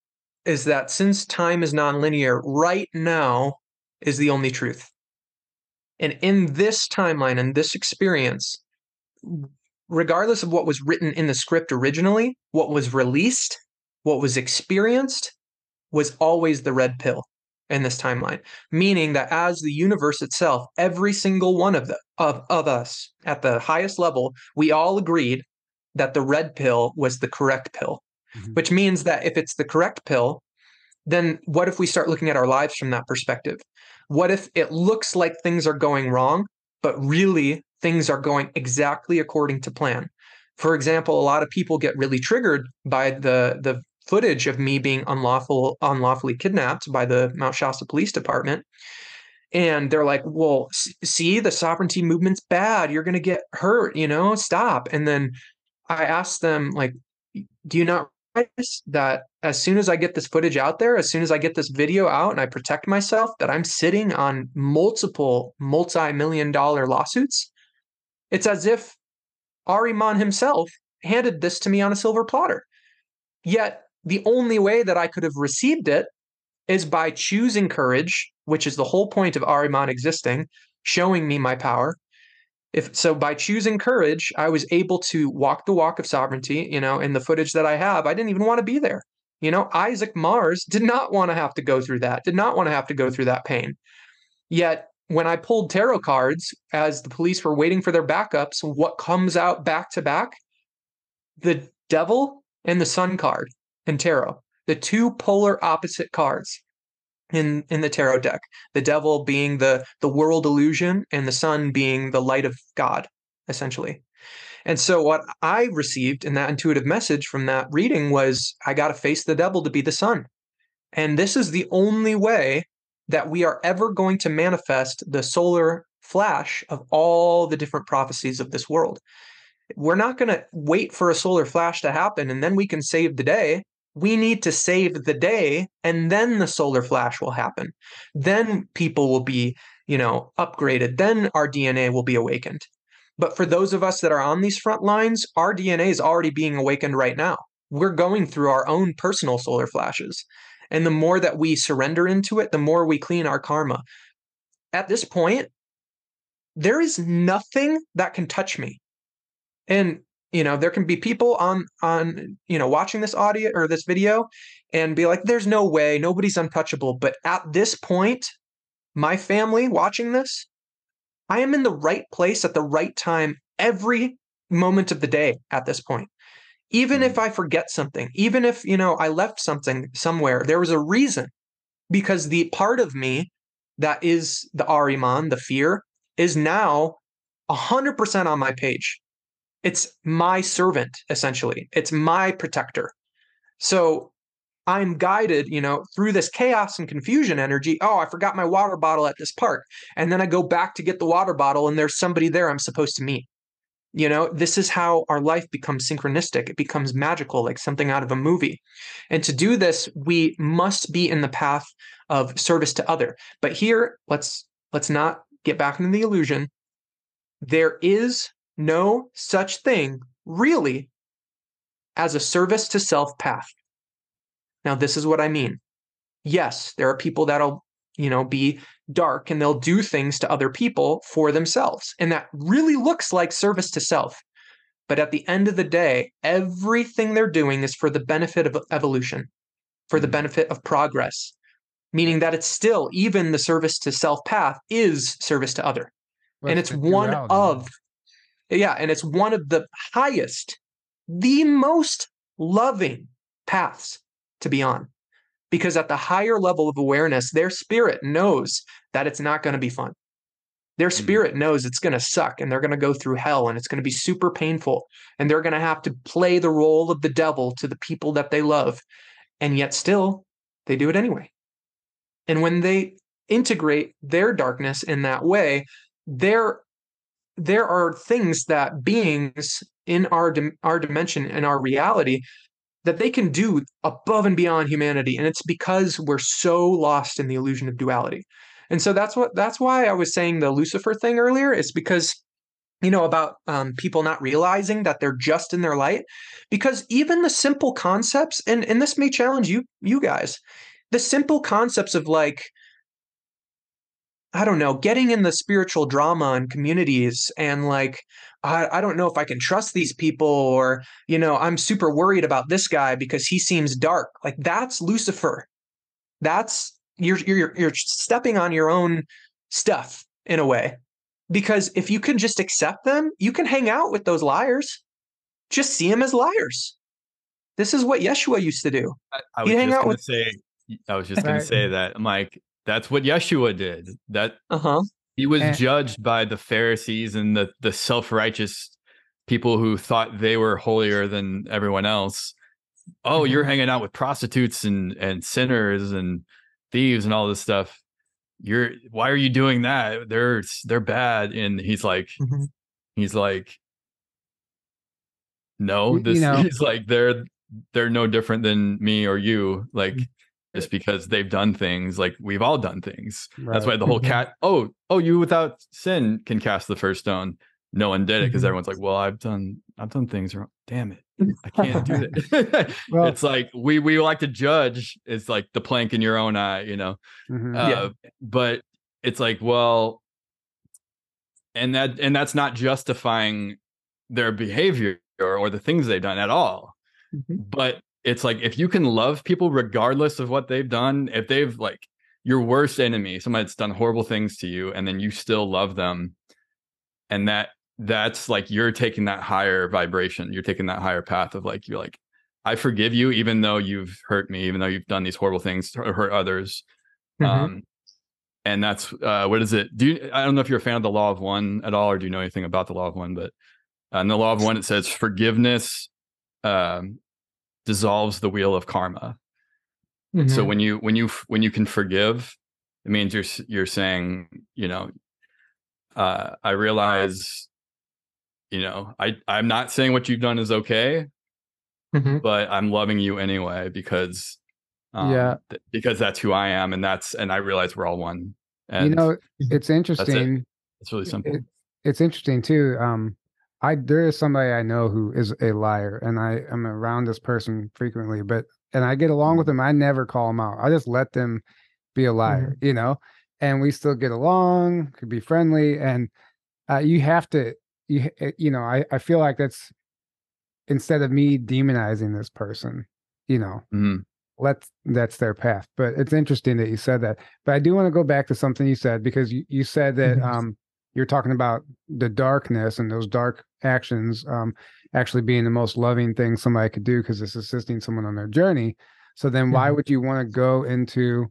is that since time is nonlinear, right now is the only truth. And in this timeline and this experience, regardless of what was written in the script originally, what was released, what was experienced was always the red pill in this timeline. Meaning that as the universe itself every single one of the of, of us at the highest level we all agreed that the red pill was the correct pill. Mhm. which means that if it's the correct pill then what if we start looking at our lives from that perspective? What if it looks like things are going wrong but really things are going exactly according to plan for example a lot of people get really triggered by the the footage of me being unlawful unlawfully kidnapped by the Mount Shasta Police Department. And they're like, "Well, see, the sovereignty movement's bad. You're going to get hurt, you know? Stop." And then I asked them like, "Do you not realize that as soon as I get this footage out there, as soon as I get this video out and I protect myself, that I'm sitting on multiple multi-million dollar lawsuits? It's as if Ahriman himself handed this to me on a silver platter. Yet the only way that I could have received it is by choosing courage, which is the whole point of Ahriman existing, showing me my power. If so, by choosing courage, I was able to walk the walk of sovereignty. You know, in the footage that I have, I didn't even want to be there. You know, Isaac Mars did not want to have to go through that, did not want to have to go through that pain. Yet, when I pulled tarot cards as the police were waiting for their backups, what comes out back to back? The devil and the sun card in tarot, the two polar opposite cards in in the tarot deck. The devil being the the world illusion and the sun being the light of God, essentially. And so what I received in that intuitive message from that reading was I got to face the devil to be the sun. And this is the only way that we are ever going to manifest the solar flash of all the different prophecies of this world. We're not going to wait for a solar flash to happen and then we can save the day. We need to save the day and then the solar flash will happen. Then people will be, you know, upgraded. Then our DNA will be awakened. But for those of us that are on these front lines, our DNA is already being awakened right now. We're going through our own personal solar flashes. And the more that we surrender into it, the more we clean our karma. At this point, there is nothing that can touch me. And you know, there can be people on on you know watching this audio or this video and be like, there's no way, nobody's untouchable. But at this point, my family watching this, I am in the right place at the right time every moment of the day at this point. Even hmm. if I forget something, even if, you know, I left something somewhere, there was a reason. because the part of me that is the Ahriman, the fear, is now 100% on my page. It's my servant, essentially. It's my protector. So I'm guided, you know, through this chaos and confusion energy. Oh, I forgot my water bottle at this park. And then I go back to get the water bottle, and there's somebody there I'm supposed to meet. You know, this is how our life becomes synchronistic. It becomes magical, like something out of a movie. And to do this, we must be in the path of service to other. But here, let's let's not get back into the illusion. There is no such thing, really, as a service to self path. Now, this is what I mean. Yes, there are people that'll, you know, be dark and they'll do things to other people for themselves. And that really looks like service to self. But at the end of the day, everything they're doing is for the benefit of evolution, for the mm-hmm. benefit of progress, meaning that it's still, even the service to self path is service to other. Well, and it's one of, yeah, and it's one of the highest, the most loving paths to be on because at the higher level of awareness, their spirit knows that it's not going to be fun. Their mm. spirit knows it's going to suck and they're going to go through hell and it's going to be super painful. And they're going to have to play the role of the devil to the people that they love. And yet, still, they do it anyway. And when they integrate their darkness in that way, there, there are things that beings in our, our dimension and our reality that they can do above and beyond humanity and it's because we're so lost in the illusion of duality. And so that's what that's why i was saying the lucifer thing earlier is because you know about um, people not realizing that they're just in their light. Because even the simple concepts and and this may challenge you you guys the simple concepts of like I don't know, getting in the spiritual drama and communities and like, I, I don't know if I can trust these people or, you know, I'm super worried about this guy because he seems dark. Like that's Lucifer. That's you're you're you're stepping on your own stuff in a way. Because if you can just accept them, you can hang out with those liars. Just see them as liars. This is what Yeshua used to do. I, I was hang out with say I was just going to say that. I'm like, that's what Yeshua did. That uh-huh. He was and- judged by the Pharisees and the the self-righteous people who thought they were holier than everyone else. Oh, mm-hmm. you're hanging out with prostitutes and and sinners and thieves and all this stuff. You're why are you doing that? They're they're bad. And he's like, mm-hmm. he's like, no, this you know, [LAUGHS] he's like they're they're no different than me or you. Like mm just because they've done things like we've all done things. Right. That's why the whole [LAUGHS] cat, oh, oh, you without sin can cast the first stone. No one did it because mm-hmm. everyone's like, well, I've done, I've done things wrong. Damn it, I can't do [LAUGHS] it. [LAUGHS] well, it's like we we like to judge. It's like the plank in your own eye, you know. Mm-hmm. Uh, yeah. But it's like, well, and that and that's not justifying their behavior or, or the things they've done at all. Mm-hmm. But it's like if you can love people regardless of what they've done, if they've like your worst enemy, somebody that's done horrible things to you, and then you still love them, and that that's like you're taking that higher vibration, you're taking that higher path of like you're like, I forgive you, even though you've hurt me, even though you've done these horrible things to hurt others. Mm-hmm. Um, and that's uh, what is it? Do you, I don't know if you're a fan of the law of one at all, or do you know anything about the law of one? But uh, in the law of one, it says forgiveness um, dissolves the wheel of karma. Mm-hmm. So when you when you when you can forgive, it means you're you're saying, you know, uh, I realize, you know, I I'm not saying what you've done is okay, mm-hmm. but I'm loving you anyway because um, yeah, th- because that's who I am, and that's and I realize we're all one. And you know, it's interesting. It. It's really simple. It, it's interesting too. Um, I there is somebody I know who is a liar, and I am around this person frequently, but and I get along with mm-hmm. them. I never call them out. I just let them be a liar, mm-hmm. you know, and we still get along, could be friendly, and uh, you have to, you eh, you know, I I feel like that's instead of me demonizing this person, you know, mm-hmm. let that's their path. But it's interesting that you said that. But I do want to go back to something you said because you you said that mm-hmm. um you're talking about the darkness and those dark actions um, actually being the most loving thing somebody could do because it's assisting someone on their journey. So then, why mm-hmm. would you want to go into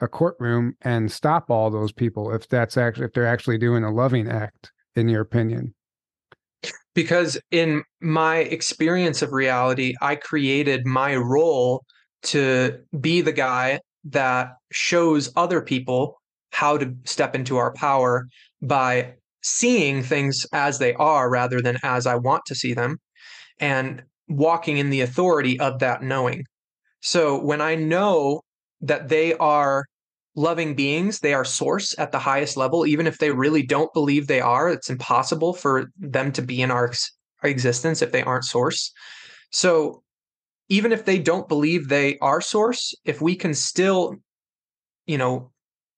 a courtroom and stop all those people if that's actually if they're actually doing a loving act in your opinion because in my experience of reality i created my role to be the guy that shows other people how to step into our power by seeing things as they are rather than as I want to see them and walking in the authority of that knowing. So when I know that they are loving beings, they are source at the highest level, even if they really don't believe they are, it's impossible for them to be in our, ex- our existence if they aren't source. So even if they don't believe they are source, if we can still, you know,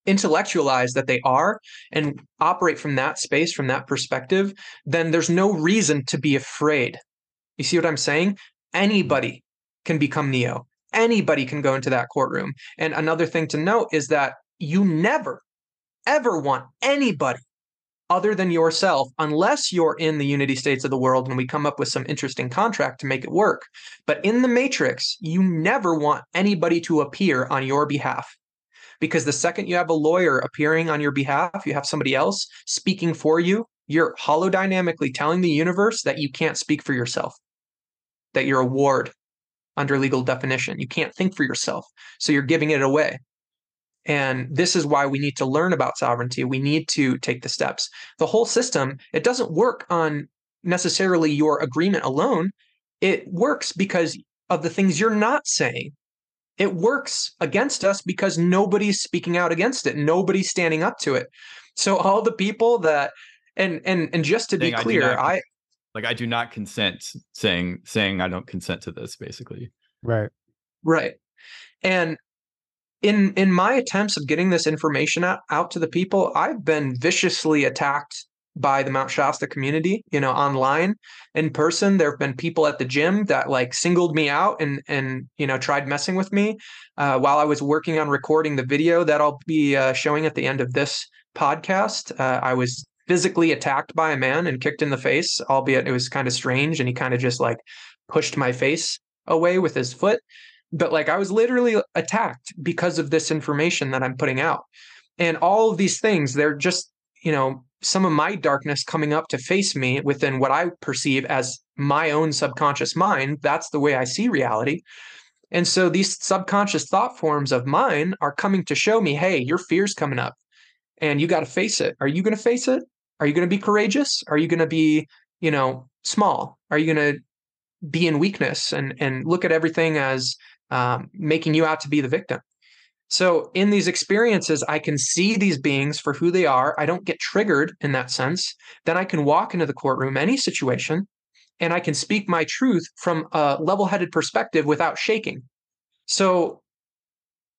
intellectualize that they are and operate from that space, from that perspective, then there's no reason to be afraid. You see what I'm saying? Anybody mm-hmm. can become Neo. Anybody can go into that courtroom. And another thing to note is that you never, ever want anybody other than yourself, unless you're in the unity states of the world and we come up with some interesting contract to make it work. But in the matrix, you never want anybody to appear on your behalf because the second you have a lawyer appearing on your behalf, you have somebody else speaking for you, you're holodynamically telling the universe that you can't speak for yourself, that you're a ward under legal definition. You can't think for yourself. So you're giving it away. And this is why we need to learn about sovereignty. We need to take the steps. The whole system, it doesn't work on necessarily your agreement alone. It works because of the things you're not saying it works against us because nobody's speaking out against it. Nobody's standing up to it. So all the people that and and and just to be clear, I, I like I do not consent saying saying I don't consent to this basically. Right. Right. And in in my attempts of getting this information out, out to the people, I've been viciously attacked by the Mount Shasta community, you know, online, in person. There have been people at the gym that like singled me out and and you know tried messing with me uh, while I was working on recording the video that I'll be uh, showing at the end of this podcast. Uh, I was physically attacked by a man and kicked in the face, albeit it was kind of strange, and he kind of just like pushed my face away with his foot. But like I was literally attacked because of this information that I'm putting out. And all of these things, they're just, you know, some of my darkness coming up to face me within what I perceive as my own subconscious mind. That's the way I see reality. And so these subconscious thought forms of mine are coming to show me, hey, your fear's coming up and you got to face it. Are you going to face it? Are you going to be courageous? Are you going to be, you know, small? Are you going to be in weakness and and look at everything as um, making you out to be the victim? So in these experiences, I can see these beings for who they are. I don't get triggered in that sense. Then I can walk into the courtroom, any situation, and I can speak my truth from a level headed perspective without shaking. So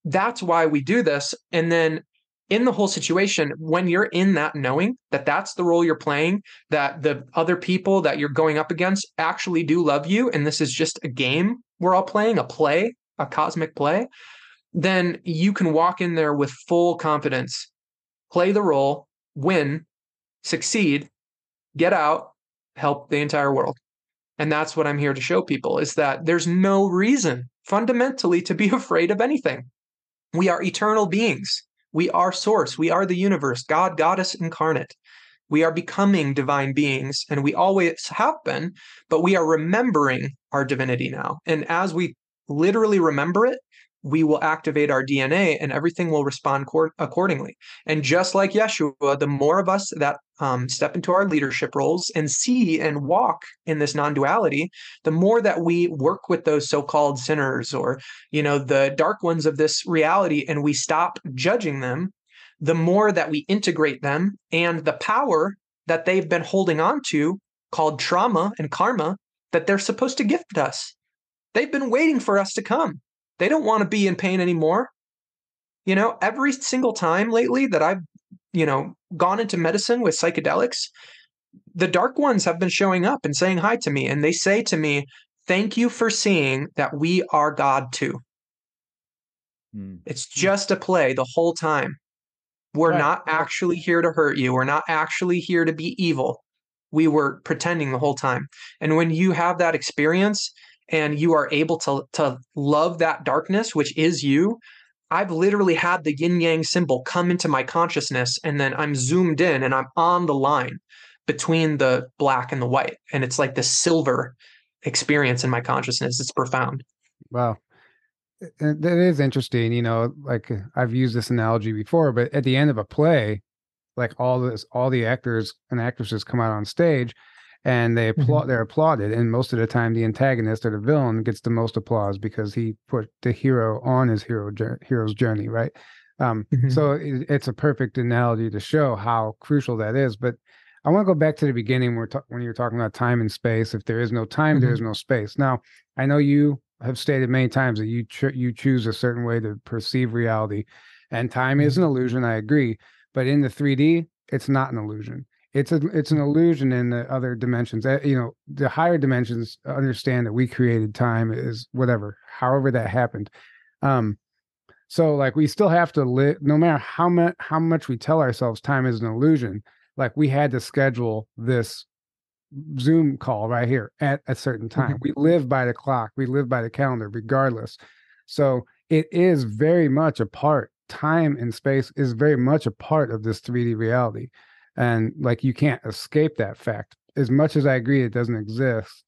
that's why we do this. And then in the whole situation, when you're in that knowing that that's the role you're playing, that the other people that you're going up against actually do love you, and this is just a game we're all playing, a play, a cosmic play, then you can walk in there with full confidence, play the role, win, succeed, get out, help the entire world. And that's what I'm here to show people is that there's no reason fundamentally to be [LAUGHS] afraid of anything. We are eternal beings. We are source. We are the universe, God, goddess incarnate. We are becoming divine beings, and we always have been, but we are remembering our divinity now. And as we literally remember it, we will activate our DNA and everything will respond cor- accordingly. And just like Yeshua, the more of us that um, step into our leadership roles and see and walk in this non-duality, the more that we work with those so-called sinners or you know the dark ones of this reality, and we stop judging them, the more that we integrate them and the power that they've been holding on to, called trauma and karma, that they're supposed to gift us. They've been waiting for us to come. They don't want to be in pain anymore. You know, every single time lately that I've, you know, gone into medicine with psychedelics, the dark ones have been showing up and saying hi to me. And they say to me, Thank you for seeing that we are God too. Hmm. It's just a play the whole time. We're right. not actually here to hurt you. We're not actually here to be evil. We were pretending the whole time. And when you have that experience, and you are able to to love that darkness which is you I've literally had the yin yang symbol come into my consciousness, and then I'm zoomed in and I'm on the line between the black and the white. And it's like the silver experience in my consciousness. It's profound. Wow. That is interesting. You know, like I've used this analogy before, but at the end of a play, like all this, all the actors and actresses come out on stage and they applaud, mm-hmm. they're applauded. And most of the time, the antagonist or the villain gets the most applause because he put the hero on his hero hero's journey, right? Um, mm-hmm. So it, it's a perfect analogy to show how crucial that is. But I want to go back to the beginning where ta- when you're talking about time and space. If there is no time, mm-hmm. there is no space. Now, I know you have stated many times that you ch- you choose a certain way to perceive reality, and time is an mm-hmm. illusion. I agree, but in the 3D, it's not an illusion. It's a it's an illusion in the other dimensions. Uh, you know, the higher dimensions understand that we created time is whatever, however that happened. Um, so like we still have to live, no matter how much how much we tell ourselves time is an illusion like we had to schedule this Zoom call right here at a certain time. Mm-hmm. We live by the clock, we live by the calendar, regardless. So it is very much a part, time and space is very much a part of this 3D reality. And like you can't escape that fact. As much as I agree it doesn't exist.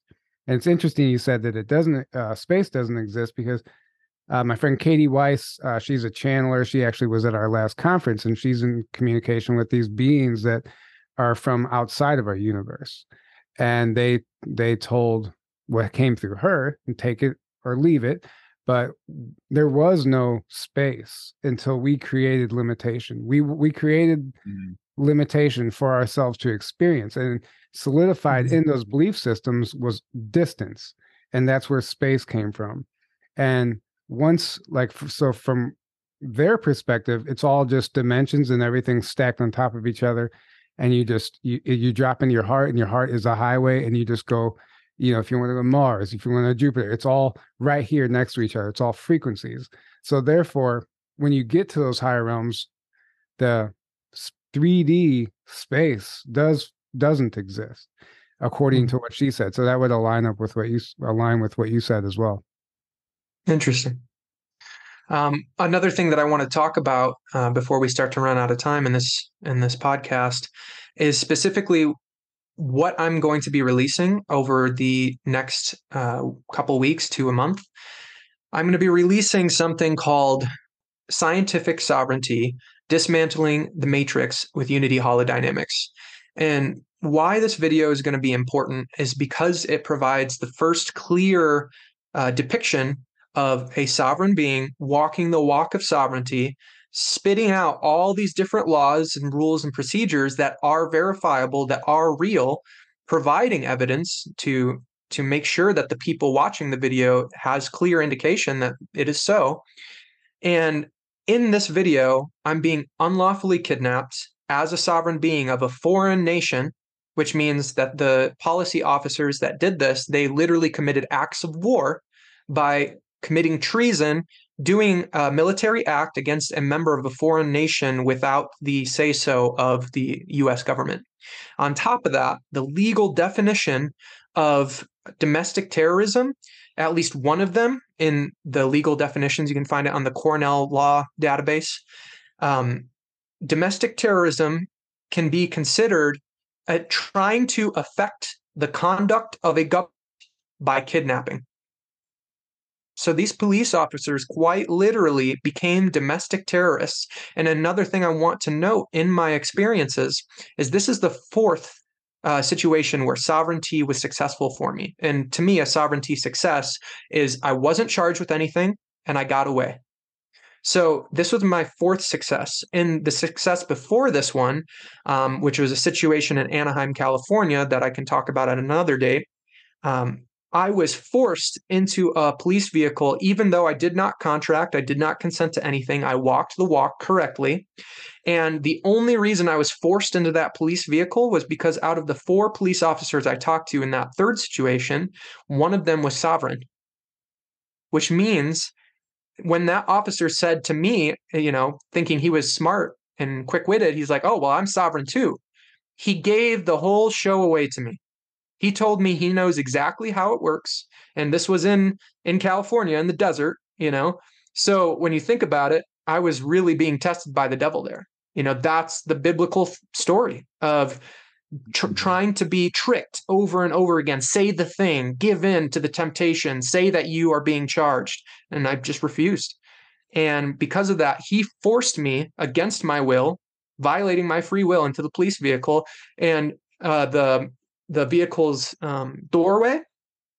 And it's interesting you said that it doesn't, uh, space doesn't exist because uh, my friend Katie Weiss, uh, she's a channeler. She actually was at our last conference, and she's in communication with these beings that are from outside of our universe. And they they told what came through her and take it or leave it. But there was no space until we created limitation. We we created mm-hmm. Limitation for ourselves to experience, and solidified mm-hmm. in those belief systems was distance, and that's where space came from. And once like so from their perspective it's all just dimensions and everything stacked on top of each other and you just you you drop in your heart and your heart is a highway and you just go you know if you want to go to mars if you want to jupiter it's all right here next to each other it's all frequencies so therefore when you get to those higher realms the 3d space does doesn't exist according mm-hmm. to what she said so that would align up with what you align with what you said as well Interesting. Um, another thing that I want to talk about uh, before we start to run out of time in this in this podcast is specifically what I'm going to be releasing over the next uh, couple weeks to a month. I'm going to be releasing something called Scientific Sovereignty: Dismantling the Matrix with Unity Holodynamics. And why this video is going to be important is because it provides the first clear uh, depiction of a sovereign being walking the walk of sovereignty, spitting out all these different laws and rules and procedures that are verifiable, that are real, providing evidence to to make sure that the people watching the video has clear indication that it is so. And in this video, I'm being unlawfully kidnapped as a sovereign being of a foreign nation, which means that the policy officers that did this, they literally committed acts of war by committing treason, doing a military act against a member of a foreign nation without the say so of the US government. On top of that, the legal definition of domestic terrorism, at least one of them in the legal definitions, you can find it on the Cornell Law database. Um, domestic terrorism can be considered trying to affect the conduct of a government by kidnapping. So these police officers quite literally became domestic terrorists. And another thing I want to note in my experiences is this is the fourth uh, situation where sovereignty was successful for me. And to me, a sovereignty success is I wasn't charged with anything and I got away. So this was my fourth success. And the success before this one, um, which was a situation in Anaheim, California, that I can talk about at another date, um, I was forced into a police vehicle, even though I did not contract, I did not consent to anything. I walked the walk correctly. And the only reason I was forced into that police vehicle was because out of the four police officers I talked to in that third situation, one of them was sovereign, which means when that officer said to me, you know, thinking he was smart and quick witted, he's like, oh, well, I'm sovereign too. He gave the whole show away to me. He told me he knows exactly how it works. And this was in in California in the desert, you know. So when you think about it, I was really being tested by the devil there. You know, that's the biblical story of tr- mm-hmm. trying to be tricked over and over again. Say the thing, give in to the temptation, say that you are being charged. And I just refused. And because of that, he forced me against my will, violating my free will, into the police vehicle. And uh, the the vehicle's um, doorway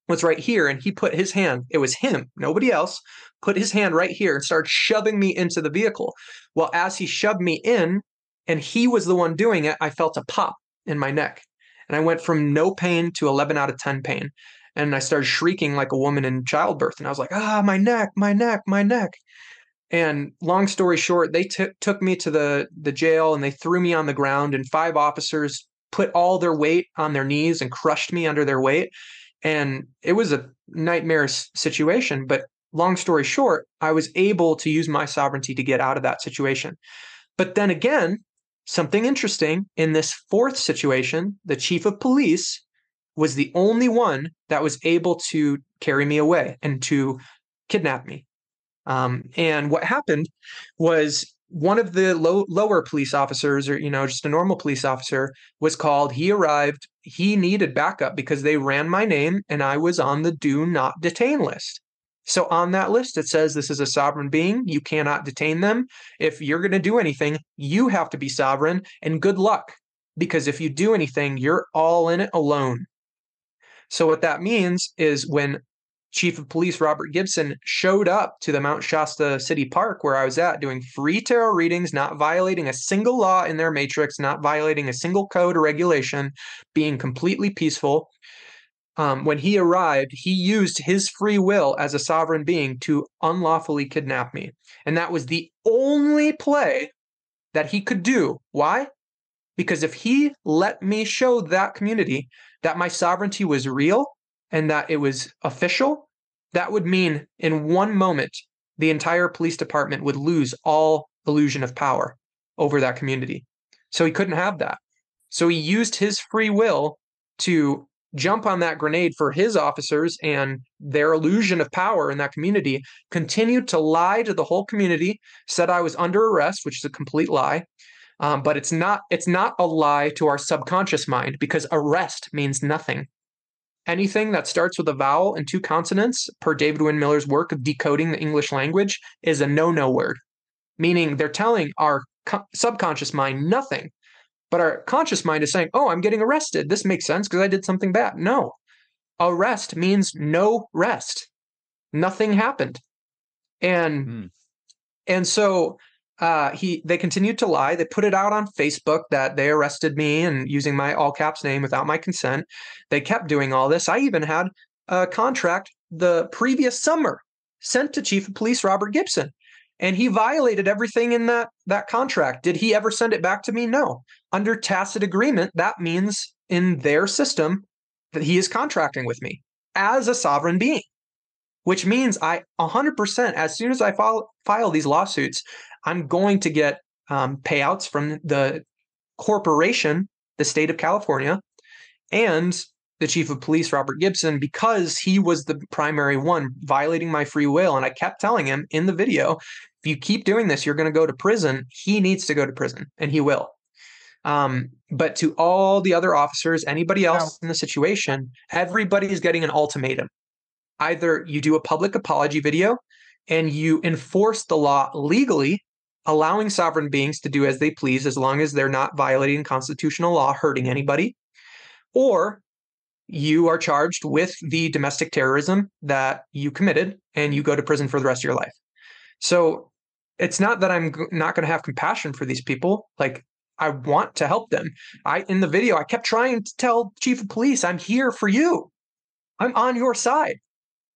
was right here, and he put his hand. It was him, nobody else. Put his hand right here and started shoving me into the vehicle. Well, as he shoved me in, and he was the one doing it, I felt a pop in my neck. And I went from no pain to 11 out of 10 pain. And I started shrieking like a woman in childbirth. And I was like, ah, my neck, my neck, my neck. And long story short, they t- took me to the, the jail and they threw me on the ground. And five officers put all their weight on their knees and crushed me under their weight. And it was a nightmarish situation. But long story short, I was able to use my sovereignty to get out of that situation. But then again, Something interesting in this fourth situation, the chief of police was the only one that was able to carry me away and to kidnap me. Um, and what happened was one of the low, lower police officers, or you know, just a normal police officer, was called. He arrived. He needed backup because they ran my name, and I was on the do not detain list. So on that list, it says this is a sovereign being. You cannot detain them. If you're going to do anything, you have to be sovereign and good luck because if you do anything, you're all in it alone. So what that means is when Chief of Police Robert Gibson showed up to the Mount Shasta City Park where I was at doing free tarot readings, not violating a single law in their matrix, not violating a single code or regulation, being completely peaceful um, when he arrived, he used his free will as a sovereign being to unlawfully kidnap me. And that was the only play that he could do. Why? Because if he let me show that community that my sovereignty was real and that it was official, that would mean in one moment, the entire police department would lose all illusion of power over that community. So he couldn't have that. So he used his free will to jump on that grenade for his officers and their illusion of power in that community, continued to lie to the whole community, said I was under arrest, which is a complete lie. Um, but it's not it's not a lie to our subconscious mind because arrest means nothing. Anything that starts with a vowel and two consonants, per David Wynn Miller's work of decoding the English language, is a no-no word, meaning they're telling our co- subconscious mind nothing but our conscious mind is saying, oh, I'm getting arrested. This makes sense because I did something bad. No, arrest means no rest. Nothing happened. And mm. and so uh, he they continued to lie. They put it out on Facebook that they arrested me and using my all caps name without my consent. They kept doing all this. I even had a contract the previous summer sent to Chief of Police Robert Gibson and he violated everything in that that contract did he ever send it back to me no under tacit agreement that means in their system that he is contracting with me as a sovereign being which means i 100% as soon as i file, file these lawsuits i'm going to get um, payouts from the corporation the state of california and the chief of police, Robert Gibson, because he was the primary one violating my free will. And I kept telling him in the video, if you keep doing this, you're going to go to prison. He needs to go to prison, and he will. Um, but to all the other officers, anybody else in the situation, everybody is getting an ultimatum. Either you do a public apology video and you enforce the law legally, allowing sovereign beings to do as they please as long as they're not violating constitutional law, hurting anybody, or you are charged with the domestic terrorism that you committed and you go to prison for the rest of your life. So it's not that I'm not going to have compassion for these people. Like I want to help them. I in the video I kept trying to tell chief of police I'm here for you. I'm on your side.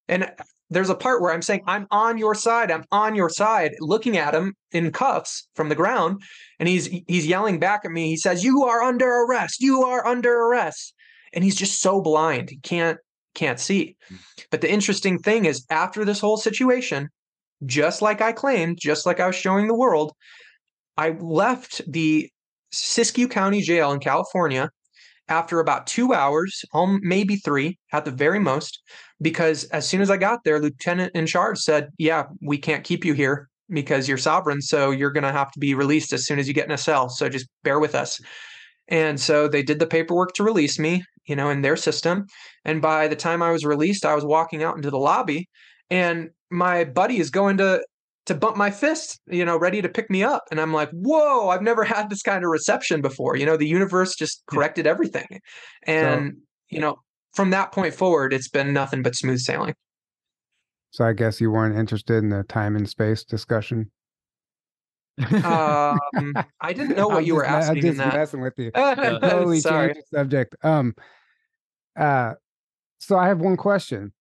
And there's a part where I'm saying I'm on your side. I'm on your side looking at him in cuffs from the ground and he's he's yelling back at me. He says you are under arrest. You are under arrest and he's just so blind he can't can't see hmm. but the interesting thing is after this whole situation just like i claimed just like i was showing the world i left the siskiyou county jail in california after about two hours um, maybe three at the very most because as soon as i got there lieutenant in charge said yeah we can't keep you here because you're sovereign. So you're going to have to be released as soon as you get in a cell. So just bear with us. And so they did the paperwork to release me, you know, in their system. And by the time I was released, I was walking out into the lobby and my buddy is going to to bump my fist, you know, ready to pick me up. And I'm like, whoa, I've never had this kind of reception before. You know, the universe just corrected everything. And, so, you know, from that point forward, it's been nothing but smooth sailing. So I guess you weren't interested in the time and space discussion. um, I didn't know [LAUGHS] what you were asking. I'm just that. messing with you. [LAUGHS] totally Sorry. the subject. Um, uh, so I have one question.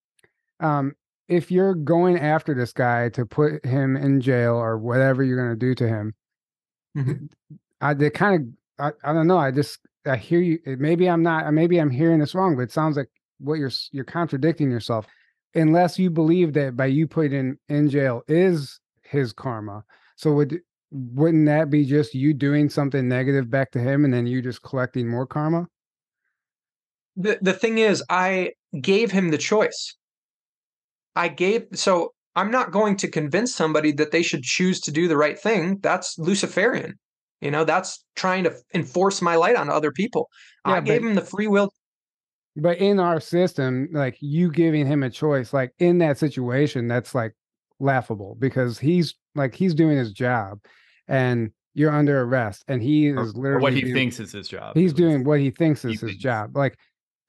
Um, if you're going after this guy to put him in jail or whatever you're going to do to him, mm-hmm. I they kind of I, I don't know. I just I hear you. Maybe I'm not. Maybe I'm hearing this wrong, but it sounds like what you're you're contradicting yourself. Unless you believe that by you putting in in jail is his karma. So would wouldn't that be just you doing something negative back to him and then you just collecting more karma? The the thing is, I gave him the choice. I gave so I'm not going to convince somebody that they should choose to do the right thing. That's Luciferian. You know, that's trying to enforce my light on other people. Yeah, I gave him the free will. But in our system, like you giving him a choice, like in that situation, that's like laughable because he's like he's doing his job and you're under arrest and he is literally or what he thinks is his job. He's doing what he thinks is he his thinks. job. Like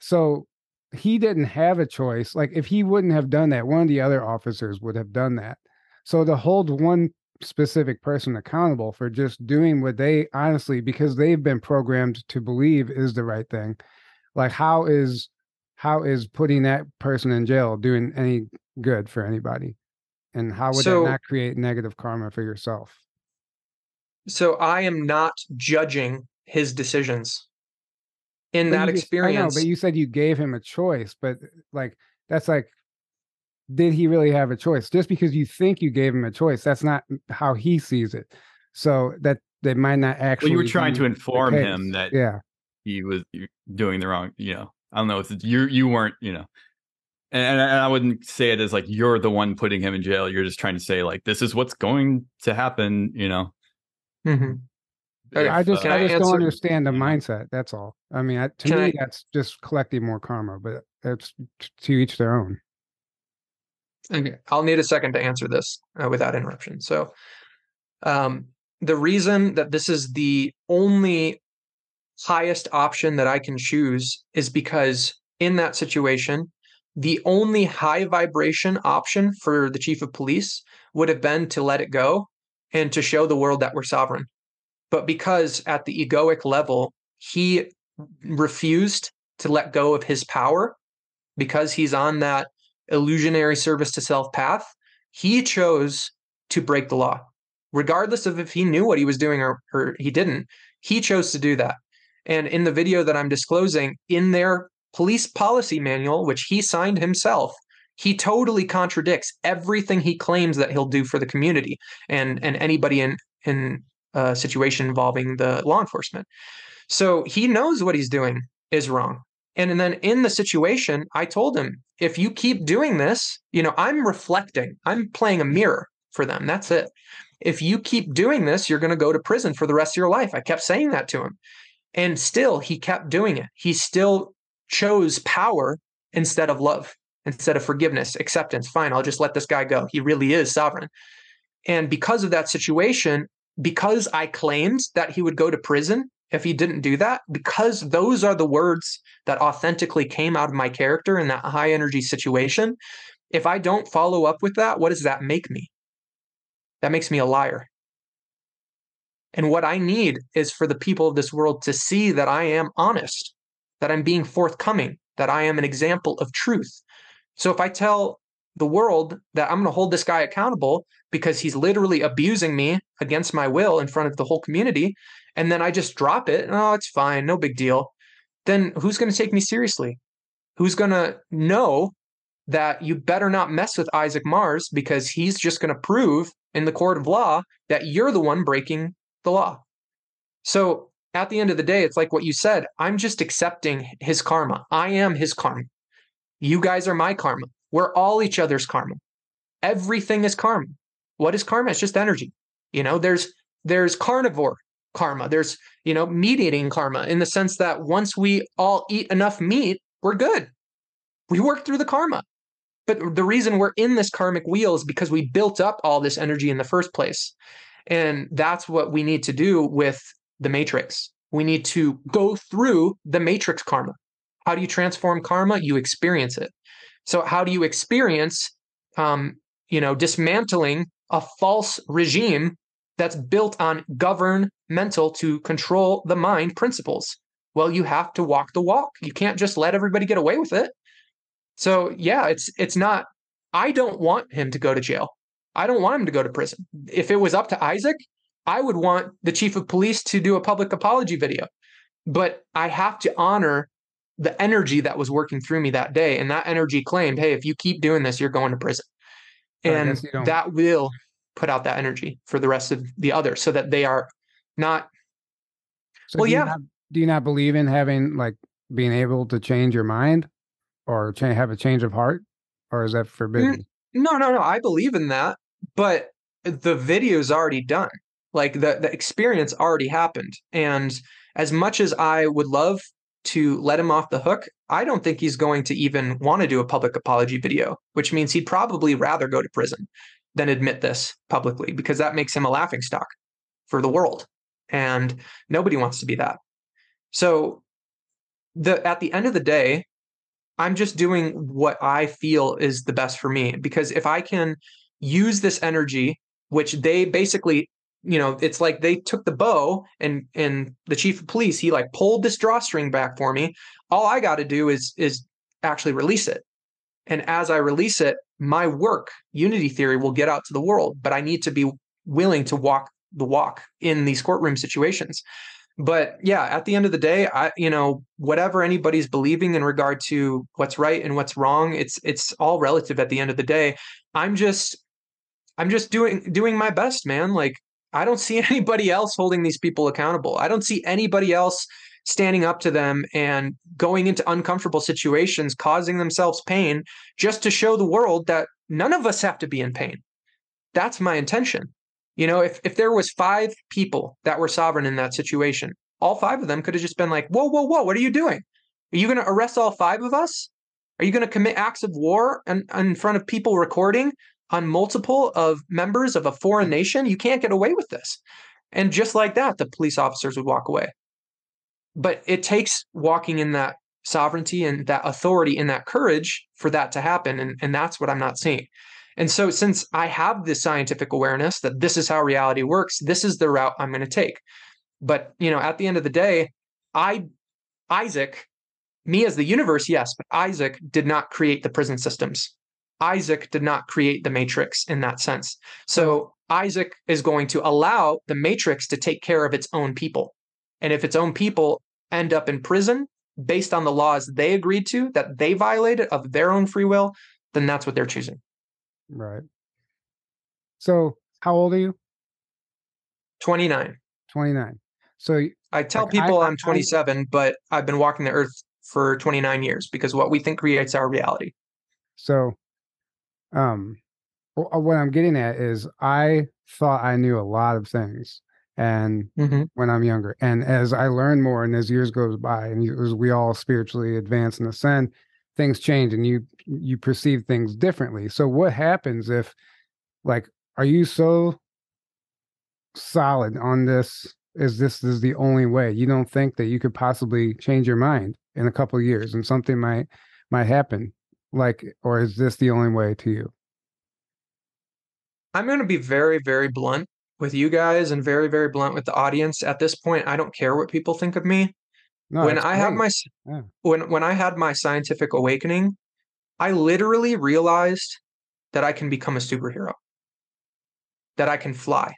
so he didn't have a choice. Like if he wouldn't have done that, one of the other officers would have done that. So to hold one specific person accountable for just doing what they honestly because they've been programmed to believe is the right thing. Like how is how is putting that person in jail doing any good for anybody? And how would so, that not create negative karma for yourself? So I am not judging his decisions in but that experience. I know, but you said you gave him a choice, but like that's like did he really have a choice? Just because you think you gave him a choice, that's not how he sees it. So that they might not actually. Well, you were trying to inform him that yeah he was doing the wrong. You know, I don't know. If you you weren't. You know, and, and I wouldn't say it as like you're the one putting him in jail. You're just trying to say like this is what's going to happen. You know. Mm-hmm. If, I just uh, I just don't understand the mindset. That's all. I mean, I, to me, I, that's just collecting more karma, but it's to each their own. Okay, I'll need a second to answer this uh, without interruption. So, um, the reason that this is the only highest option that I can choose is because in that situation, the only high vibration option for the chief of police would have been to let it go and to show the world that we're sovereign. But because at the egoic level, he refused to let go of his power because he's on that illusionary service to self path, he chose to break the law. Regardless of if he knew what he was doing or, or he didn't, he chose to do that. And in the video that I'm disclosing, in their police policy manual, which he signed himself, he totally contradicts everything he claims that he'll do for the community and and anybody in in a situation involving the law enforcement. So he knows what he's doing is wrong. And, and then in the situation, I told him, if you keep doing this, you know, I'm reflecting, I'm playing a mirror for them. That's it. If you keep doing this, you're going to go to prison for the rest of your life. I kept saying that to him. And still, he kept doing it. He still chose power instead of love, instead of forgiveness, acceptance. Fine, I'll just let this guy go. He really is sovereign. And because of that situation, because I claimed that he would go to prison if he didn't do that, because those are the words that authentically came out of my character in that high energy situation, if I don't follow up with that, what does that make me? That makes me a liar. And what I need is for the people of this world to see that I am honest, that I'm being forthcoming, that I am an example of truth. So if I tell the world that I'm going to hold this guy accountable because he's literally abusing me against my will in front of the whole community, and then I just drop it, oh, it's fine, no big deal, then who's going to take me seriously? Who's going to know that you better not mess with Isaac Mars because he's just going to prove in the court of law that you're the one breaking the law? So at the end of the day, it's like what you said I'm just accepting his karma. I am his karma. You guys are my karma. We're all each other's karma. Everything is karma. What is karma? It's just energy. You know, there's there's carnivore karma. There's, you know, meat eating karma in the sense that once we all eat enough meat, we're good. We work through the karma. But the reason we're in this karmic wheel is because we built up all this energy in the first place. And that's what we need to do with the matrix. We need to go through the matrix karma. How do you transform karma? You experience it. So how do you experience, um, you know, dismantling a false regime that's built on governmental to control the mind principles. Well, you have to walk the walk. You can't just let everybody get away with it. So yeah, it's it's not I don't want him to go to jail. I don't want him to go to prison. If it was up to Isaac, I would want the chief of police to do a public apology video. But I have to honor the energy that was working through me that day. And that energy claimed, hey, if you keep doing this, you're going to prison. And that will put out that energy for the rest of the others so that they are not so well do yeah not, do you not believe in having like being able to change your mind or have a change of heart or is that forbidden no no no i believe in that but the video is already done like the, the experience already happened and as much as i would love to let him off the hook i don't think he's going to even want to do a public apology video which means he'd probably rather go to prison than admit this publicly because that makes him a laughing stock for the world. And nobody wants to be that. So the at the end of the day, I'm just doing what I feel is the best for me because if I can use this energy which they basically you know it's like they took the bow and and the chief of police he like pulled this drawstring back for me all i got to do is is actually release it and as I release it, my work, unity theory, will get out to the world. But I need to be willing to walk the walk in these courtroom situations. But yeah, at the end of the day, I you know whatever anybody's believing in regard to what's right and what's wrong, it's it's all relative. At the end of the day, I'm just I'm just doing doing my best, man. Like I don't see [LAUGHS] anybody else holding these people accountable. I don't see anybody else standing up to them and going into uncomfortable situations, causing themselves pain just to show the world that none of us have to be in pain. That's my intention. You know, if, if there was five people that were sovereign in that situation, all five of them could have just been like, whoa, whoa, whoa, what are you doing? Are you going to arrest all five of us? Are you going to commit acts of war in, in front of people recording on multiple of members of a foreign mm. nation? You can't get away with this. And just like that, the police officers would walk away but it takes walking in that sovereignty and that authority and that courage for that to happen and, and that's what i'm not seeing and so since i have this scientific awareness that this is how reality works this is the route i'm going to take but you know at the end of the day i isaac me as the universe yes but isaac did not create the prison systems isaac did not create the matrix in that sense so isaac is going to allow the matrix to take care of its own people and if its own people end up in prison based on the laws they agreed to that they violated of their own free will, then that's what they're choosing. Right. So, how old are you? 29. 29. So, I tell like, people I, am 27, I, but I've been walking the earth for 29 years because what we think creates our reality. So, um, what I'm getting at is I thought I knew a lot of things and mm-hmm. when I'm younger. And as I learn more and as years goes by and as we all spiritually advance and ascend, things change and you you perceive things differently. So what happens if like are you so solid on this is this is the only way? You don't think that you could possibly change your mind in a couple years and something might might happen like or is this the only way to you? I'm going to be very very blunt with you guys and very very blunt with the audience. At this point i don't care what people think of me. No, when i have my yeah. when when i had my scientific awakening i literally realized that i can become a superhero. That i can fly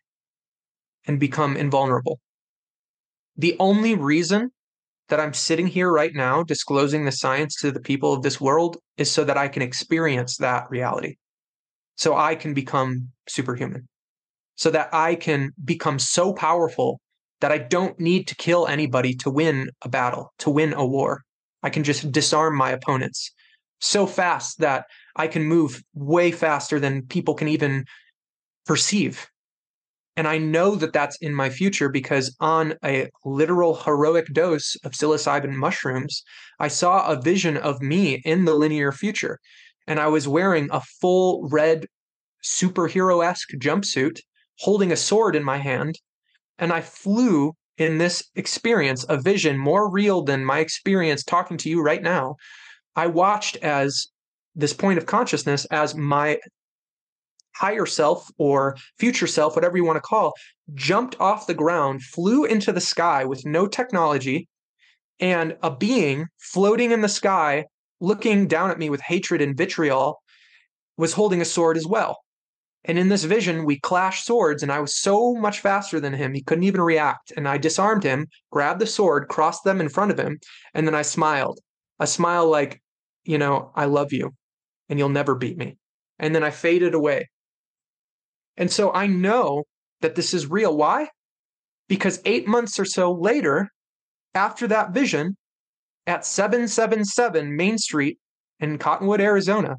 and become invulnerable. The only reason that i'm sitting here right now disclosing the science to the people of this world is so that i can experience that reality so i can become superhuman so that I can become so powerful that I don't need to kill anybody to win a battle, to win a war. I can just disarm my opponents so fast that I can move way faster than people can even perceive. And I know that that's in my future because on a literal heroic dose of psilocybin mushrooms, I saw a vision of me in the linear future. And I was wearing a full red superhero esque jumpsuit, holding a sword in my hand. And I flew in this experience, a vision more real than my experience talking to you right now. I watched as this point of consciousness as my higher self or future self, whatever you want to call, jumped off the ground, flew into the sky with no technology, and a being floating in the sky, looking down at me with hatred and vitriol, was holding a sword as well. And in this vision, we clashed swords, and I was so much faster than him, he couldn't even react. And I disarmed him, grabbed the sword, crossed them in front of him, and then I smiled. A smile like, you know, I love you, and you'll never beat me. And then I faded away. And so I know that this is real. Why? Because eight months or so later, after that vision, at 777 Main Street in Cottonwood, Arizona,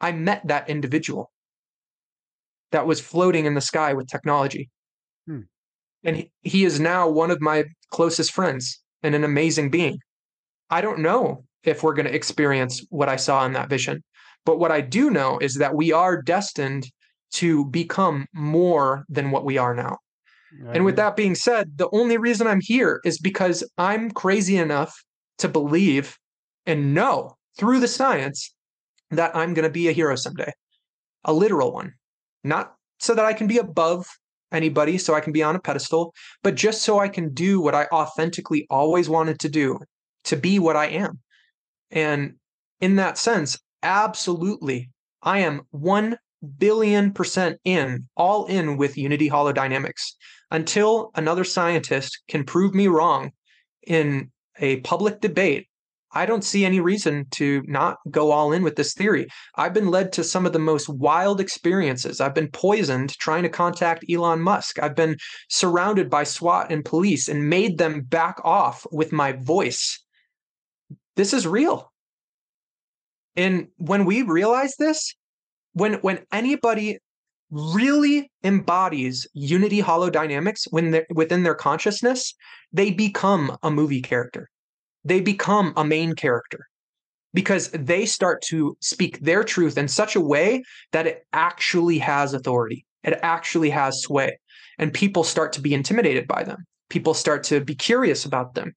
I met that individual that was floating in the sky with technology. Hmm. And he, he is now one of my closest friends and an amazing being. I don't know if we're going to experience what I saw in that vision, but what I do know is that we are destined to become more than what we are now. and with that being said, the only reason I'm here is because I'm crazy enough to believe and know through the science that I'm going to be a hero someday, a literal one, not so that I can be above anybody, so I can be on a pedestal, but just so I can do what I authentically always wanted to do, to be what I am. And in that sense, absolutely, I am 1 billion percent in, all in with Unity Holodynamics. Until another scientist can prove me wrong in a public debate, I don't see any reason to not go all in with this theory. I've been led to some of the most wild experiences. I've been poisoned trying to contact Elon Musk. I've been surrounded by SWAT and police and made them back off with my voice. This is real. And when we realize this, when when anybody really embodies unity holodynamics when they're within their consciousness, they become a movie character. They become a main character because they start to speak their truth in such a way that it actually has authority. It actually has sway. And people start to be intimidated by them. People start to be curious about them.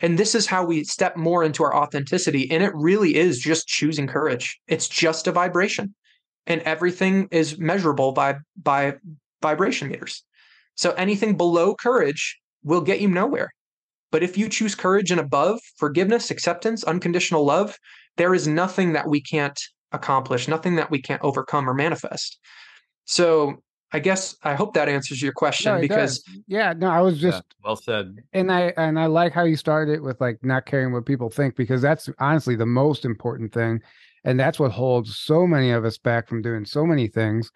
And this is how we step more into our authenticity. And it really is just choosing courage. It's just a vibration and everything is measurable by by vibration meters. So anything below courage will get you nowhere. But if you choose courage and above, forgiveness, acceptance, unconditional love, there is nothing that we can't accomplish, nothing that we can't overcome or manifest. So I guess I hope that answers your question no, because does. yeah, no, I was just yeah, well said. And I and I like how you started it with like not caring what people think because that's honestly the most important thing and that's what holds so many of us back from doing so many things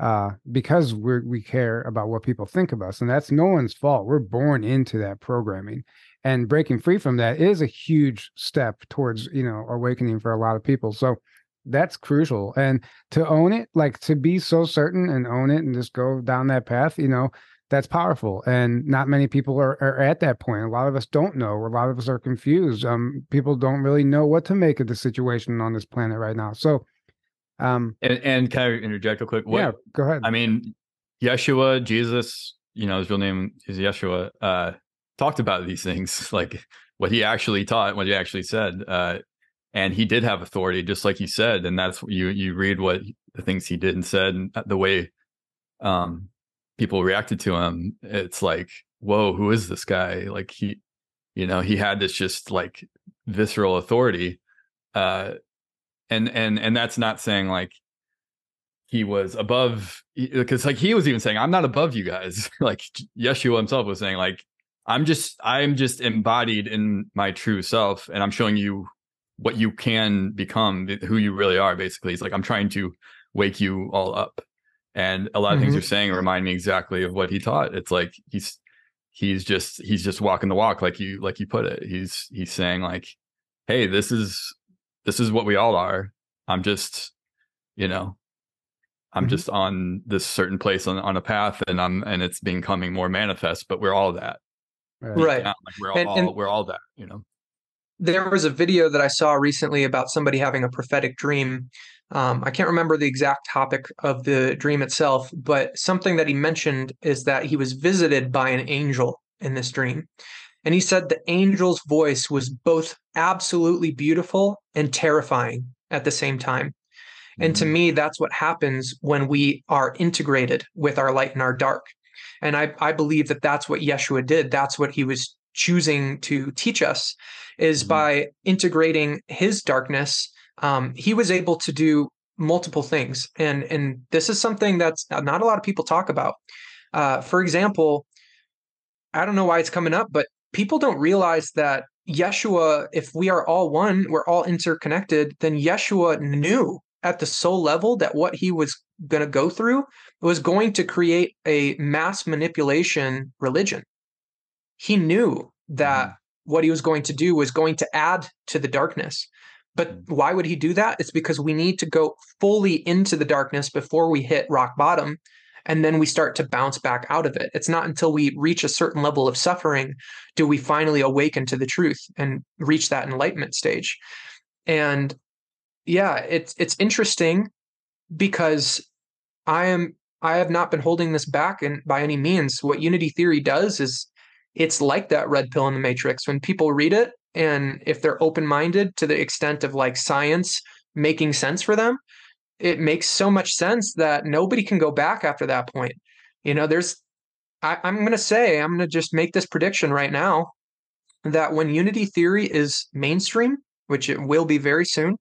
uh, because we we care about what people think of us and that's no one's fault. We're born into that programming and breaking free from that is a huge step towards you know awakening for a lot of people so that's crucial and to own it like to be so certain and own it and just go down that path you know that's powerful and not many people are, are at that point. A lot of us don't know a lot of us are confused um people don't really know what to make of the situation on this planet right now. So um and, and can i interject real quick? What, yeah go ahead. I mean yeshua jesus you know his real name is yeshua uh talked about these things [LAUGHS] like what he actually taught what he actually said uh and he did have authority just like he said and that's you you read what the things he did and said and the way um people reacted to him, it's like, whoa, who is this guy? Like he, you know, he had this just like visceral authority. Uh, and and and that's not saying like he was above because like he was even saying i'm not above you guys [LAUGHS] like yeshua himself was saying like i'm just i'm just embodied in my true self and i'm showing you what you can become who you really are basically it's like i'm trying to wake you all up and a lot of mm-hmm. things you're saying remind me exactly of what he taught it's like he's he's just he's just walking the walk like you like you put it he's he's saying like hey this is this is what we all are i'm just you know I'm Mhm. just on this certain place on, on a path and I'm and it's becoming more manifest, but we're all that. Right. Yeah, like we're And- all and- we're all that, you know. There was a video that I saw recently about somebody having a prophetic dream. Um, I can't remember the exact topic of the dream itself, but something that he mentioned is that he was visited by an angel in this dream. And he said the angel's voice was both absolutely beautiful and terrifying at the same time. And to Mhm. me, that's what happens when we are integrated with our light and our dark. And I, I believe that that's what Yeshua did. That's what he was choosing to teach us is Mhm. by integrating his darkness. Um, he was able to do multiple things. And, and this is something that's not a lot of people talk about. Uh, for example, I don't know why it's coming up, but people don't realize that Yeshua, if we are all one, we're all interconnected, then Yeshua knew at the soul level that what he was going to go through was going to create a mass manipulation religion. He knew that mm-hmm. what he was going to do was going to add to the darkness. But mm. why would he do that? It's because we need to go fully into the darkness before we hit rock bottom and then we start to bounce back out of it. It's not until we reach a certain level of suffering do we finally awaken to the truth and reach that enlightenment stage. And yeah, it's it's interesting because I am I have not been holding this back and by any means. What unity theory does is it's like that red pill in the matrix. When people read it and if they're open-minded to the extent of like science making sense for them, it makes so much sense that nobody can go back after that point. You know, there's, I, I'm going to say, I'm going to just make this prediction right now that when unity theory is mainstream, which it will be very soon,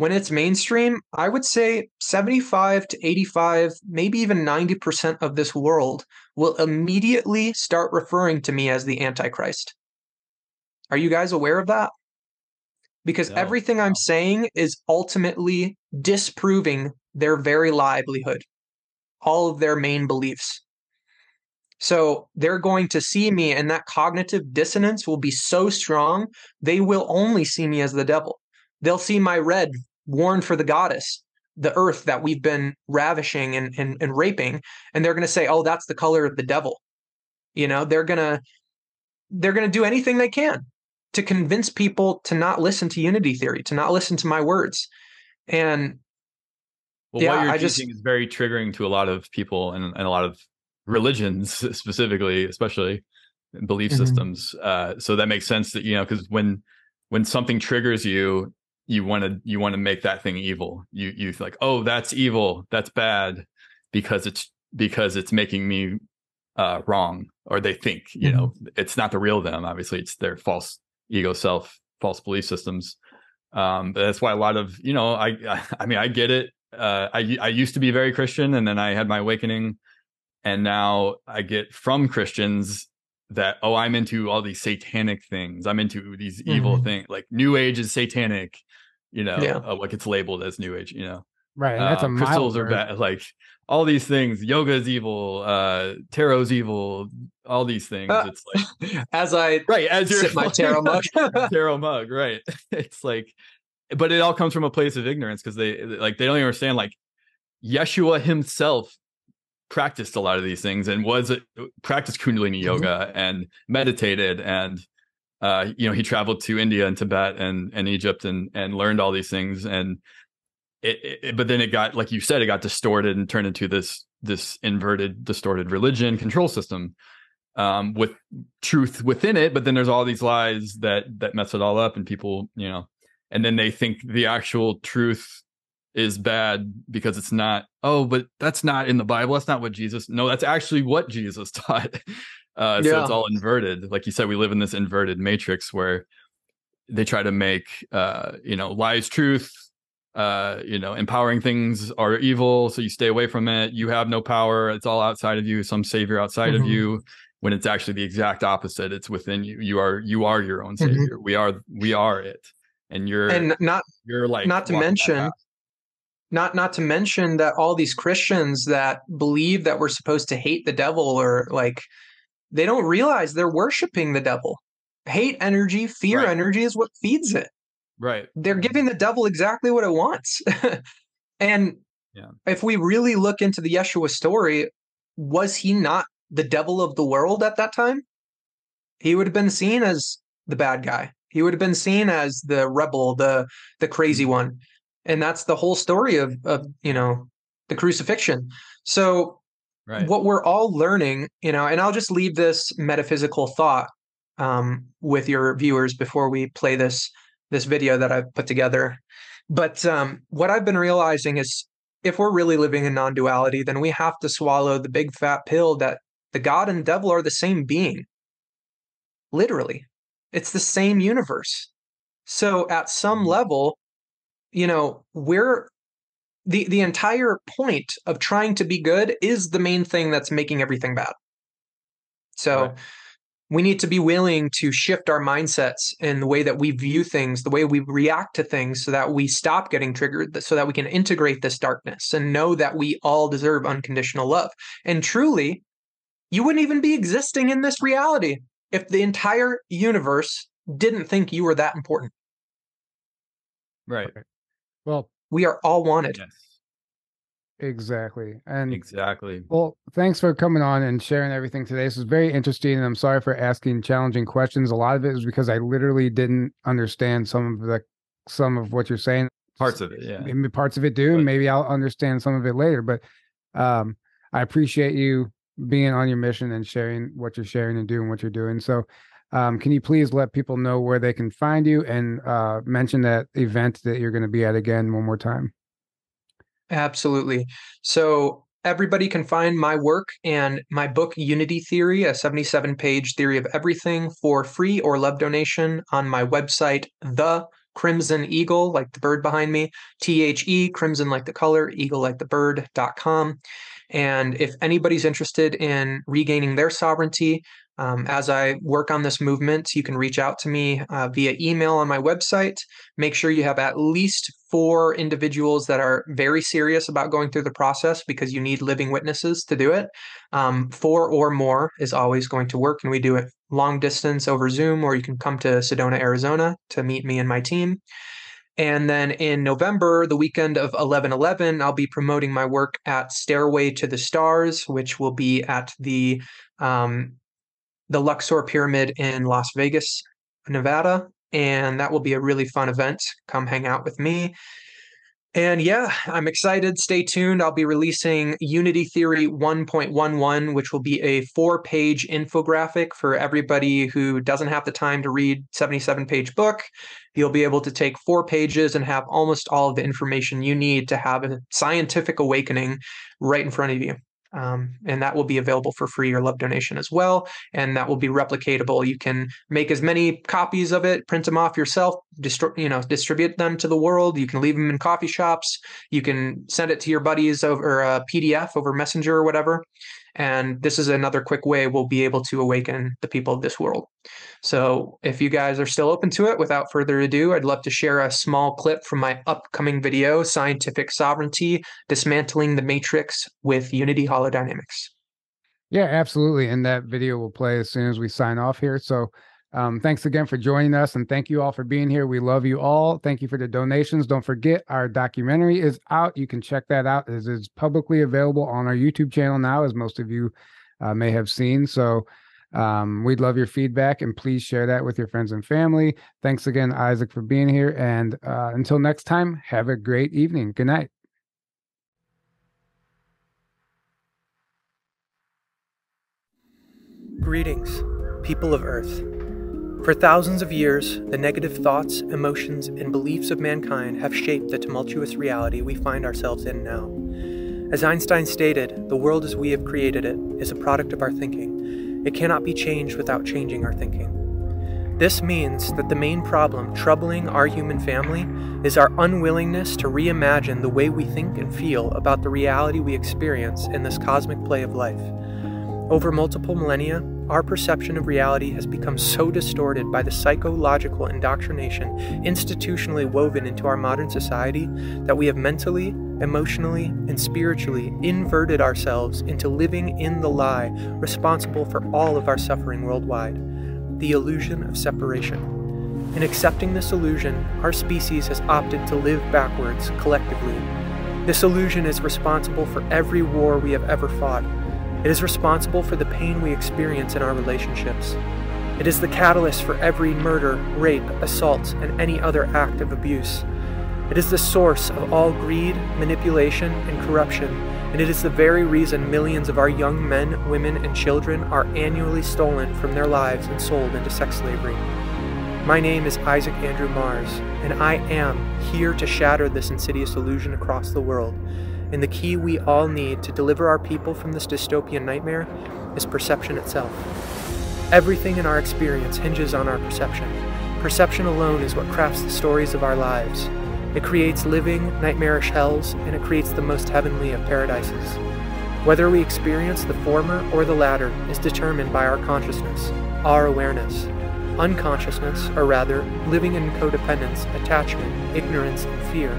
when it's mainstream, I would say 75 to 85, maybe even 90% of this world will immediately start referring to me as the Antichrist. Are you guys aware of that? Because No, everything. I'm saying is ultimately disproving their very livelihood, all of their main beliefs. So they're going to see me, and that cognitive dissonance will be so strong, they will only see me as the devil. They'll see my red worn for the goddess, the earth that we've been ravishing and, and, and raping, and they're going to say, oh, that's the color of the devil. You know, they're going to they're going to do anything they can to convince people to not listen to unity theory, to not listen to my words. And Well, Yeah, what you're I just- teaching is very triggering to a lot of people and, and a lot of religions [LAUGHS] specifically, especially belief Mhm. systems. Uh, so that makes sense that you know because when when something triggers you, you want to you want to make that thing evil. You you like oh that's evil, that's bad because it's because it's making me uh, wrong or they think you know it's not the real them. Obviously, it's their false ego self, false belief systems. Um, but that's why a lot of you know I I, [LAUGHS] I mean I get it uh, I I used to be very Christian, and then I had my awakening, and now I get from Christians that oh I'm into all these satanic things. I'm into these evil Mhm. things, like New Age is satanic. You know, Yeah. uh, what gets labeled as New Age. You know, Right. And that's Uh, a crystals are bad. Like all these things. Yoga is evil. Uh, tarot's evil. All these things. Ah. it's like [LAUGHS] as I right as you're my [LAUGHS] tarot mug, [LAUGHS] tarot mug, right? It's like, but it all comes from a place of ignorance because they like they don't even understand. Like Yeshua himself practiced a lot of these things and was practiced Kundalini Mhm. yoga and meditated and uh, you know he traveled to India and Tibet and and Egypt and and learned all these things and it, it but then it got like you said it got distorted and turned into this this inverted distorted religion control system um, with truth within it, but then there's all these lies that that mess it all up, and people, you know, and then they think the actual truth is bad because it's not. Oh, but that's not in the Bible. That's not what Jesus. No, that's actually what Jesus [LAUGHS] taught. Uh, so it's all inverted. Like you said, we live in this inverted matrix where they try to make, uh, you know, lies truth. Uh, you know, empowering things are evil, so you stay away from it. You have no power; it's all outside of you. Some savior outside of Mhm. you when it's actually the exact opposite it's within you you are you are your own Mhm. savior we are we are it and you're and not you're like not to mention not not to mention that all these Christians that believe that we're supposed to hate the devil or like they don't realize they're worshiping the devil. Hate energy, fear Right. energy is what feeds it. right They're giving the devil exactly what it wants. [LAUGHS] and Yeah. If we really look into the Yeshua story, was he not the devil of the world at that time? He would have been seen as the bad guy. He would have been seen as the rebel, the the crazy Mm-hmm. one. And that's the whole story of of, you know, the crucifixion. So Right. what we're all learning, you know, and I'll just leave this metaphysical thought um, with your viewers before we play this this video that I've put together. But um, what I've been realizing is, if we're really living in non-duality, then we have to swallow the big fat pill that the God and devil are the same being. Literally, it's the same universe. So at some level, you know, we're the the entire point of trying to be good is the main thing that's making everything bad. So Right. we need to be willing to shift our mindsets in the way that we view things, the way we react to things, so that we stop getting triggered, so that we can integrate this darkness and know that we all deserve unconditional love. And truly, you wouldn't even be existing in this reality if the entire universe didn't think you were that important. Right. Well, We are all wanted. Yes. exactly. And Exactly. Well, thanks for coming on and sharing everything today. This was very interesting, and I'm sorry for asking challenging questions. A lot of it was because I literally didn't understand some of the some of what you're saying. Parts of it. Yeah. Maybe parts of it do, But- maybe I'll understand some of it later. But um, I appreciate you being on your mission and sharing what you're sharing and doing what you're doing. So, um, can you please let people know where they can find you and uh, mention that event that you're going to be at again one more time? Absolutely. So everybody can find my work and my book Unity Theory, a 77 page theory of everything for free or love donation on my website, The Crimson Eagle, like the bird behind me, T H E, crimson like the color, eagle like the bird.com. And if anybody's interested in regaining their sovereignty, um, as I work on this movement, you can reach out to me uh, via email on my website. Make sure you have at least four individuals that are very serious about going through the process because you need living witnesses to do it. Um, four or more is always going to work, and we do it long distance over Zoom, or you can come to Sedona, Arizona to meet me and my team. And then in November, the weekend of 11 11, I'll be promoting my work at Stairway to the Stars, which will be at the um, the Luxor Pyramid in Las Vegas, Nevada. And that will be a really fun event. Come hang out with me. And yeah, I'm excited. Stay tuned. I'll be releasing Unity Theory 1.11, which will be a four page infographic for everybody who doesn't have the time to read 77 page book. You'll be able to take four pages and have almost all of the information you need to have a scientific awakening right in front of you. Um, and that will be available for free or love donation as well. And that will be replicatable. You can make as many copies of it, print them off yourself, distri- you know, distribute them to the world. You can leave them in coffee shops. You can send it to your buddies over a PDF over Messenger or whatever. And this is another quick way we'll be able to awaken the people of this world. So if you guys are still open to it, without further ado, I'd love to share a small clip from my upcoming video, Scientific Sovereignty Dismantling the Matrix with Unity Holodynamics. Yeah, absolutely. And that video will play as soon as we sign off here. So um, thanks again for joining us and thank you all for being here. We love you all. Thank you for the donations. Don't forget our documentary is out. You can check that out. It is publicly available on our YouTube channel now, as most of you uh, may have seen. So um, we'd love your feedback and please share that with your friends and family. Thanks again, Isaac, for being here. And uh, until next time, have a great evening. Good night. Greetings, people of Earth. For thousands of years, the negative thoughts, emotions, and beliefs of mankind have shaped the tumultuous reality we find ourselves in now. As Einstein stated, the world as we have created it is a product of our thinking. It cannot be changed without changing our thinking. This means that the main problem troubling our human family is our unwillingness to reimagine the way we think and feel about the reality we experience in this cosmic play of life. Over multiple millennia, our perception of reality has become so distorted by the psychological indoctrination institutionally woven into our modern society that we have mentally, emotionally, and spiritually inverted ourselves into living in the lie responsible for all of our suffering worldwide the illusion of separation. In accepting this illusion, our species has opted to live backwards collectively. This illusion is responsible for every war we have ever fought. It is responsible for the pain we experience in our relationships. It is the catalyst for every murder, rape, assault, and any other act of abuse. It is the source of all greed, manipulation, and corruption, and it is the very reason millions of our young men, women, and children are annually stolen from their lives and sold into sex slavery. My name is Isaac Andrew Mars, and I am here to shatter this insidious illusion across the world. And the key we all need to deliver our people from this dystopian nightmare is perception itself. Everything in our experience hinges on our perception. Perception alone is what crafts the stories of our lives. It creates living, nightmarish hells, and it creates the most heavenly of paradises. Whether we experience the former or the latter is determined by our consciousness, our awareness, Unconsciousness, or rather, living in codependence, attachment, ignorance, and fear,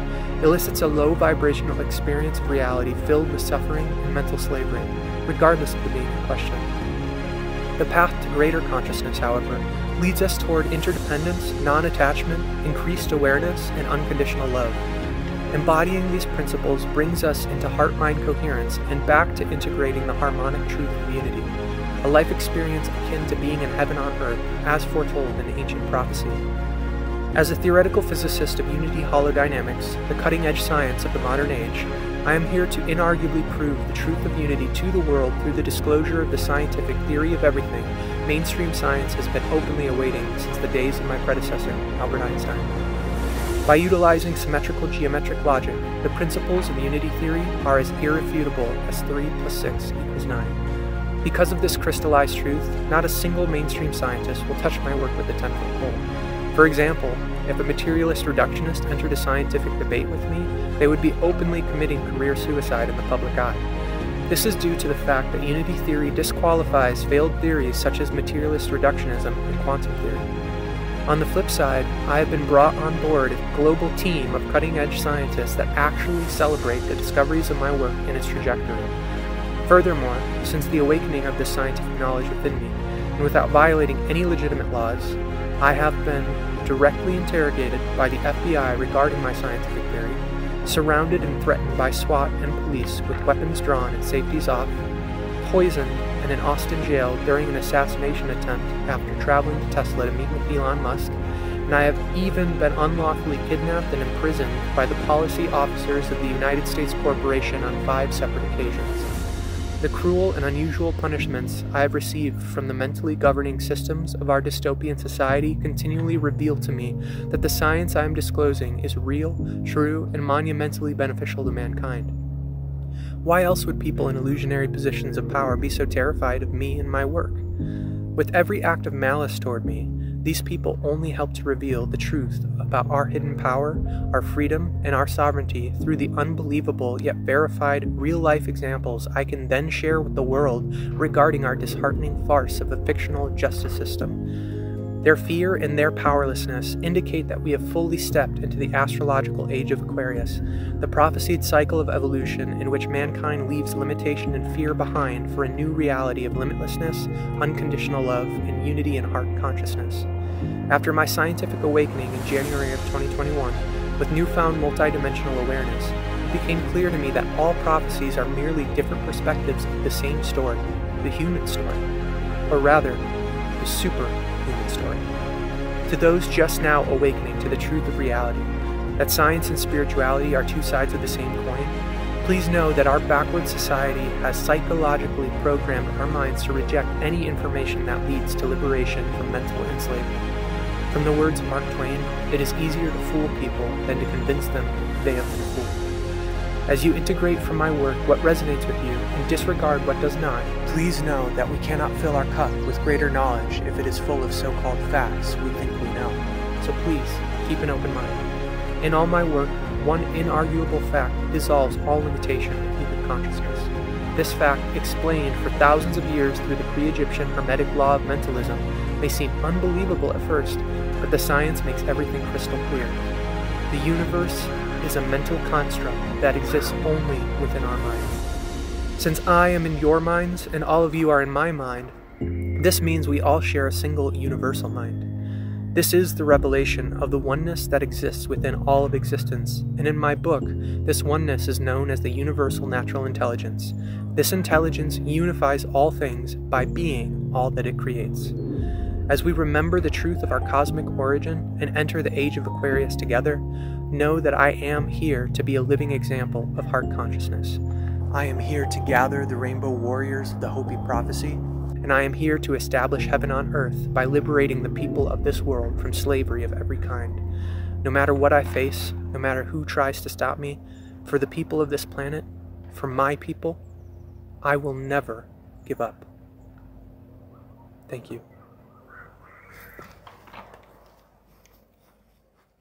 elicits a low vibrational experience of reality filled with suffering and mental slavery, regardless of the being in question. The path to greater consciousness, however, leads us toward interdependence, non attachment, increased awareness, and unconditional love. Embodying these principles brings us into heart mind coherence and back to integrating the harmonic truth of unity a life experience akin to being in heaven on earth, as foretold in ancient prophecy. As a theoretical physicist of unity holodynamics, the cutting edge science of the modern age, I am here to inarguably prove the truth of unity to the world through the disclosure of the scientific theory of everything mainstream science has been openly awaiting since the days of my predecessor, Albert Einstein. By utilizing symmetrical geometric logic, the principles of unity theory are as irrefutable as 3 plus 6 equals 9. Because of this crystallized truth, not a single mainstream scientist will touch my work with a 10 foot pole. For example, if a materialist reductionist entered a scientific debate with me, they would be openly committing career suicide in the public eye. This is due to the fact that unity theory disqualifies failed theories such as materialist reductionism and quantum theory. On the flip side, I have been brought on board a global team of cutting edge scientists that actually celebrate the discoveries of my work and its trajectory. Furthermore, since the awakening of this scientific knowledge within me, and without violating any legitimate laws, I have been directly interrogated by the FBI regarding my scientific theory, surrounded and threatened by SWAT and police with weapons drawn and safeties off, poisoned and in Austin jail during an assassination attempt after traveling to Tesla to meet with Elon Musk, and I have even been unlawfully kidnapped and imprisoned by the policy officers of the United States Corporation on five separate occasions. The cruel and unusual punishments I have received from the mentally governing systems of our dystopian society continually reveal to me that the science I am disclosing is real, true, and monumentally beneficial to mankind. Why else would people in illusionary positions of power be so terrified of me and my work? With every act of malice toward me, these people only help to reveal the truth about our hidden power, our freedom, and our sovereignty through the unbelievable yet verified real life examples I can then share with the world regarding our disheartening farce of a fictional justice system. Their fear and their powerlessness indicate that we have fully stepped into the astrological age of Aquarius, the prophesied cycle of evolution in which mankind leaves limitation and fear behind for a new reality of limitlessness, unconditional love, and unity in heart consciousness. After my scientific awakening in January of 2021, with newfound multidimensional awareness, it became clear to me that all prophecies are merely different perspectives of the same story, the human story, or rather, the super. To those just now awakening to the truth of reality, that science and spirituality are two sides of the same coin, please know that our backward society has psychologically programmed our minds to reject any information that leads to liberation from mental enslavement. From the words of Mark Twain, it is easier to fool people than to convince them they have been fooled. As you integrate from my work what resonates with you and disregard what does not, please know that we cannot fill our cup with greater knowledge if it is full of so called facts we think So please, keep an open mind. In all my work, one inarguable fact dissolves all limitation of human consciousness. This fact, explained for thousands of years through the pre Egyptian Hermetic law of mentalism, may seem unbelievable at first, but the science makes everything crystal clear. The universe is a mental construct that exists only within our mind. Since I am in your minds and all of you are in my mind, this means we all share a single universal mind. This is the revelation of the oneness that exists within all of existence, and in my book, this oneness is known as the universal natural intelligence. This intelligence unifies all things by being all that it creates. As we remember the truth of our cosmic origin and enter the age of Aquarius together, know that I am here to be a living example of heart consciousness. I am here to gather the rainbow warriors of the Hopi prophecy and I am here to establish heaven on earth by liberating the people of this world from slavery of every kind. No matter what I face, no matter who tries to stop me, for the people of this planet, for my people, I will never give up. Thank you.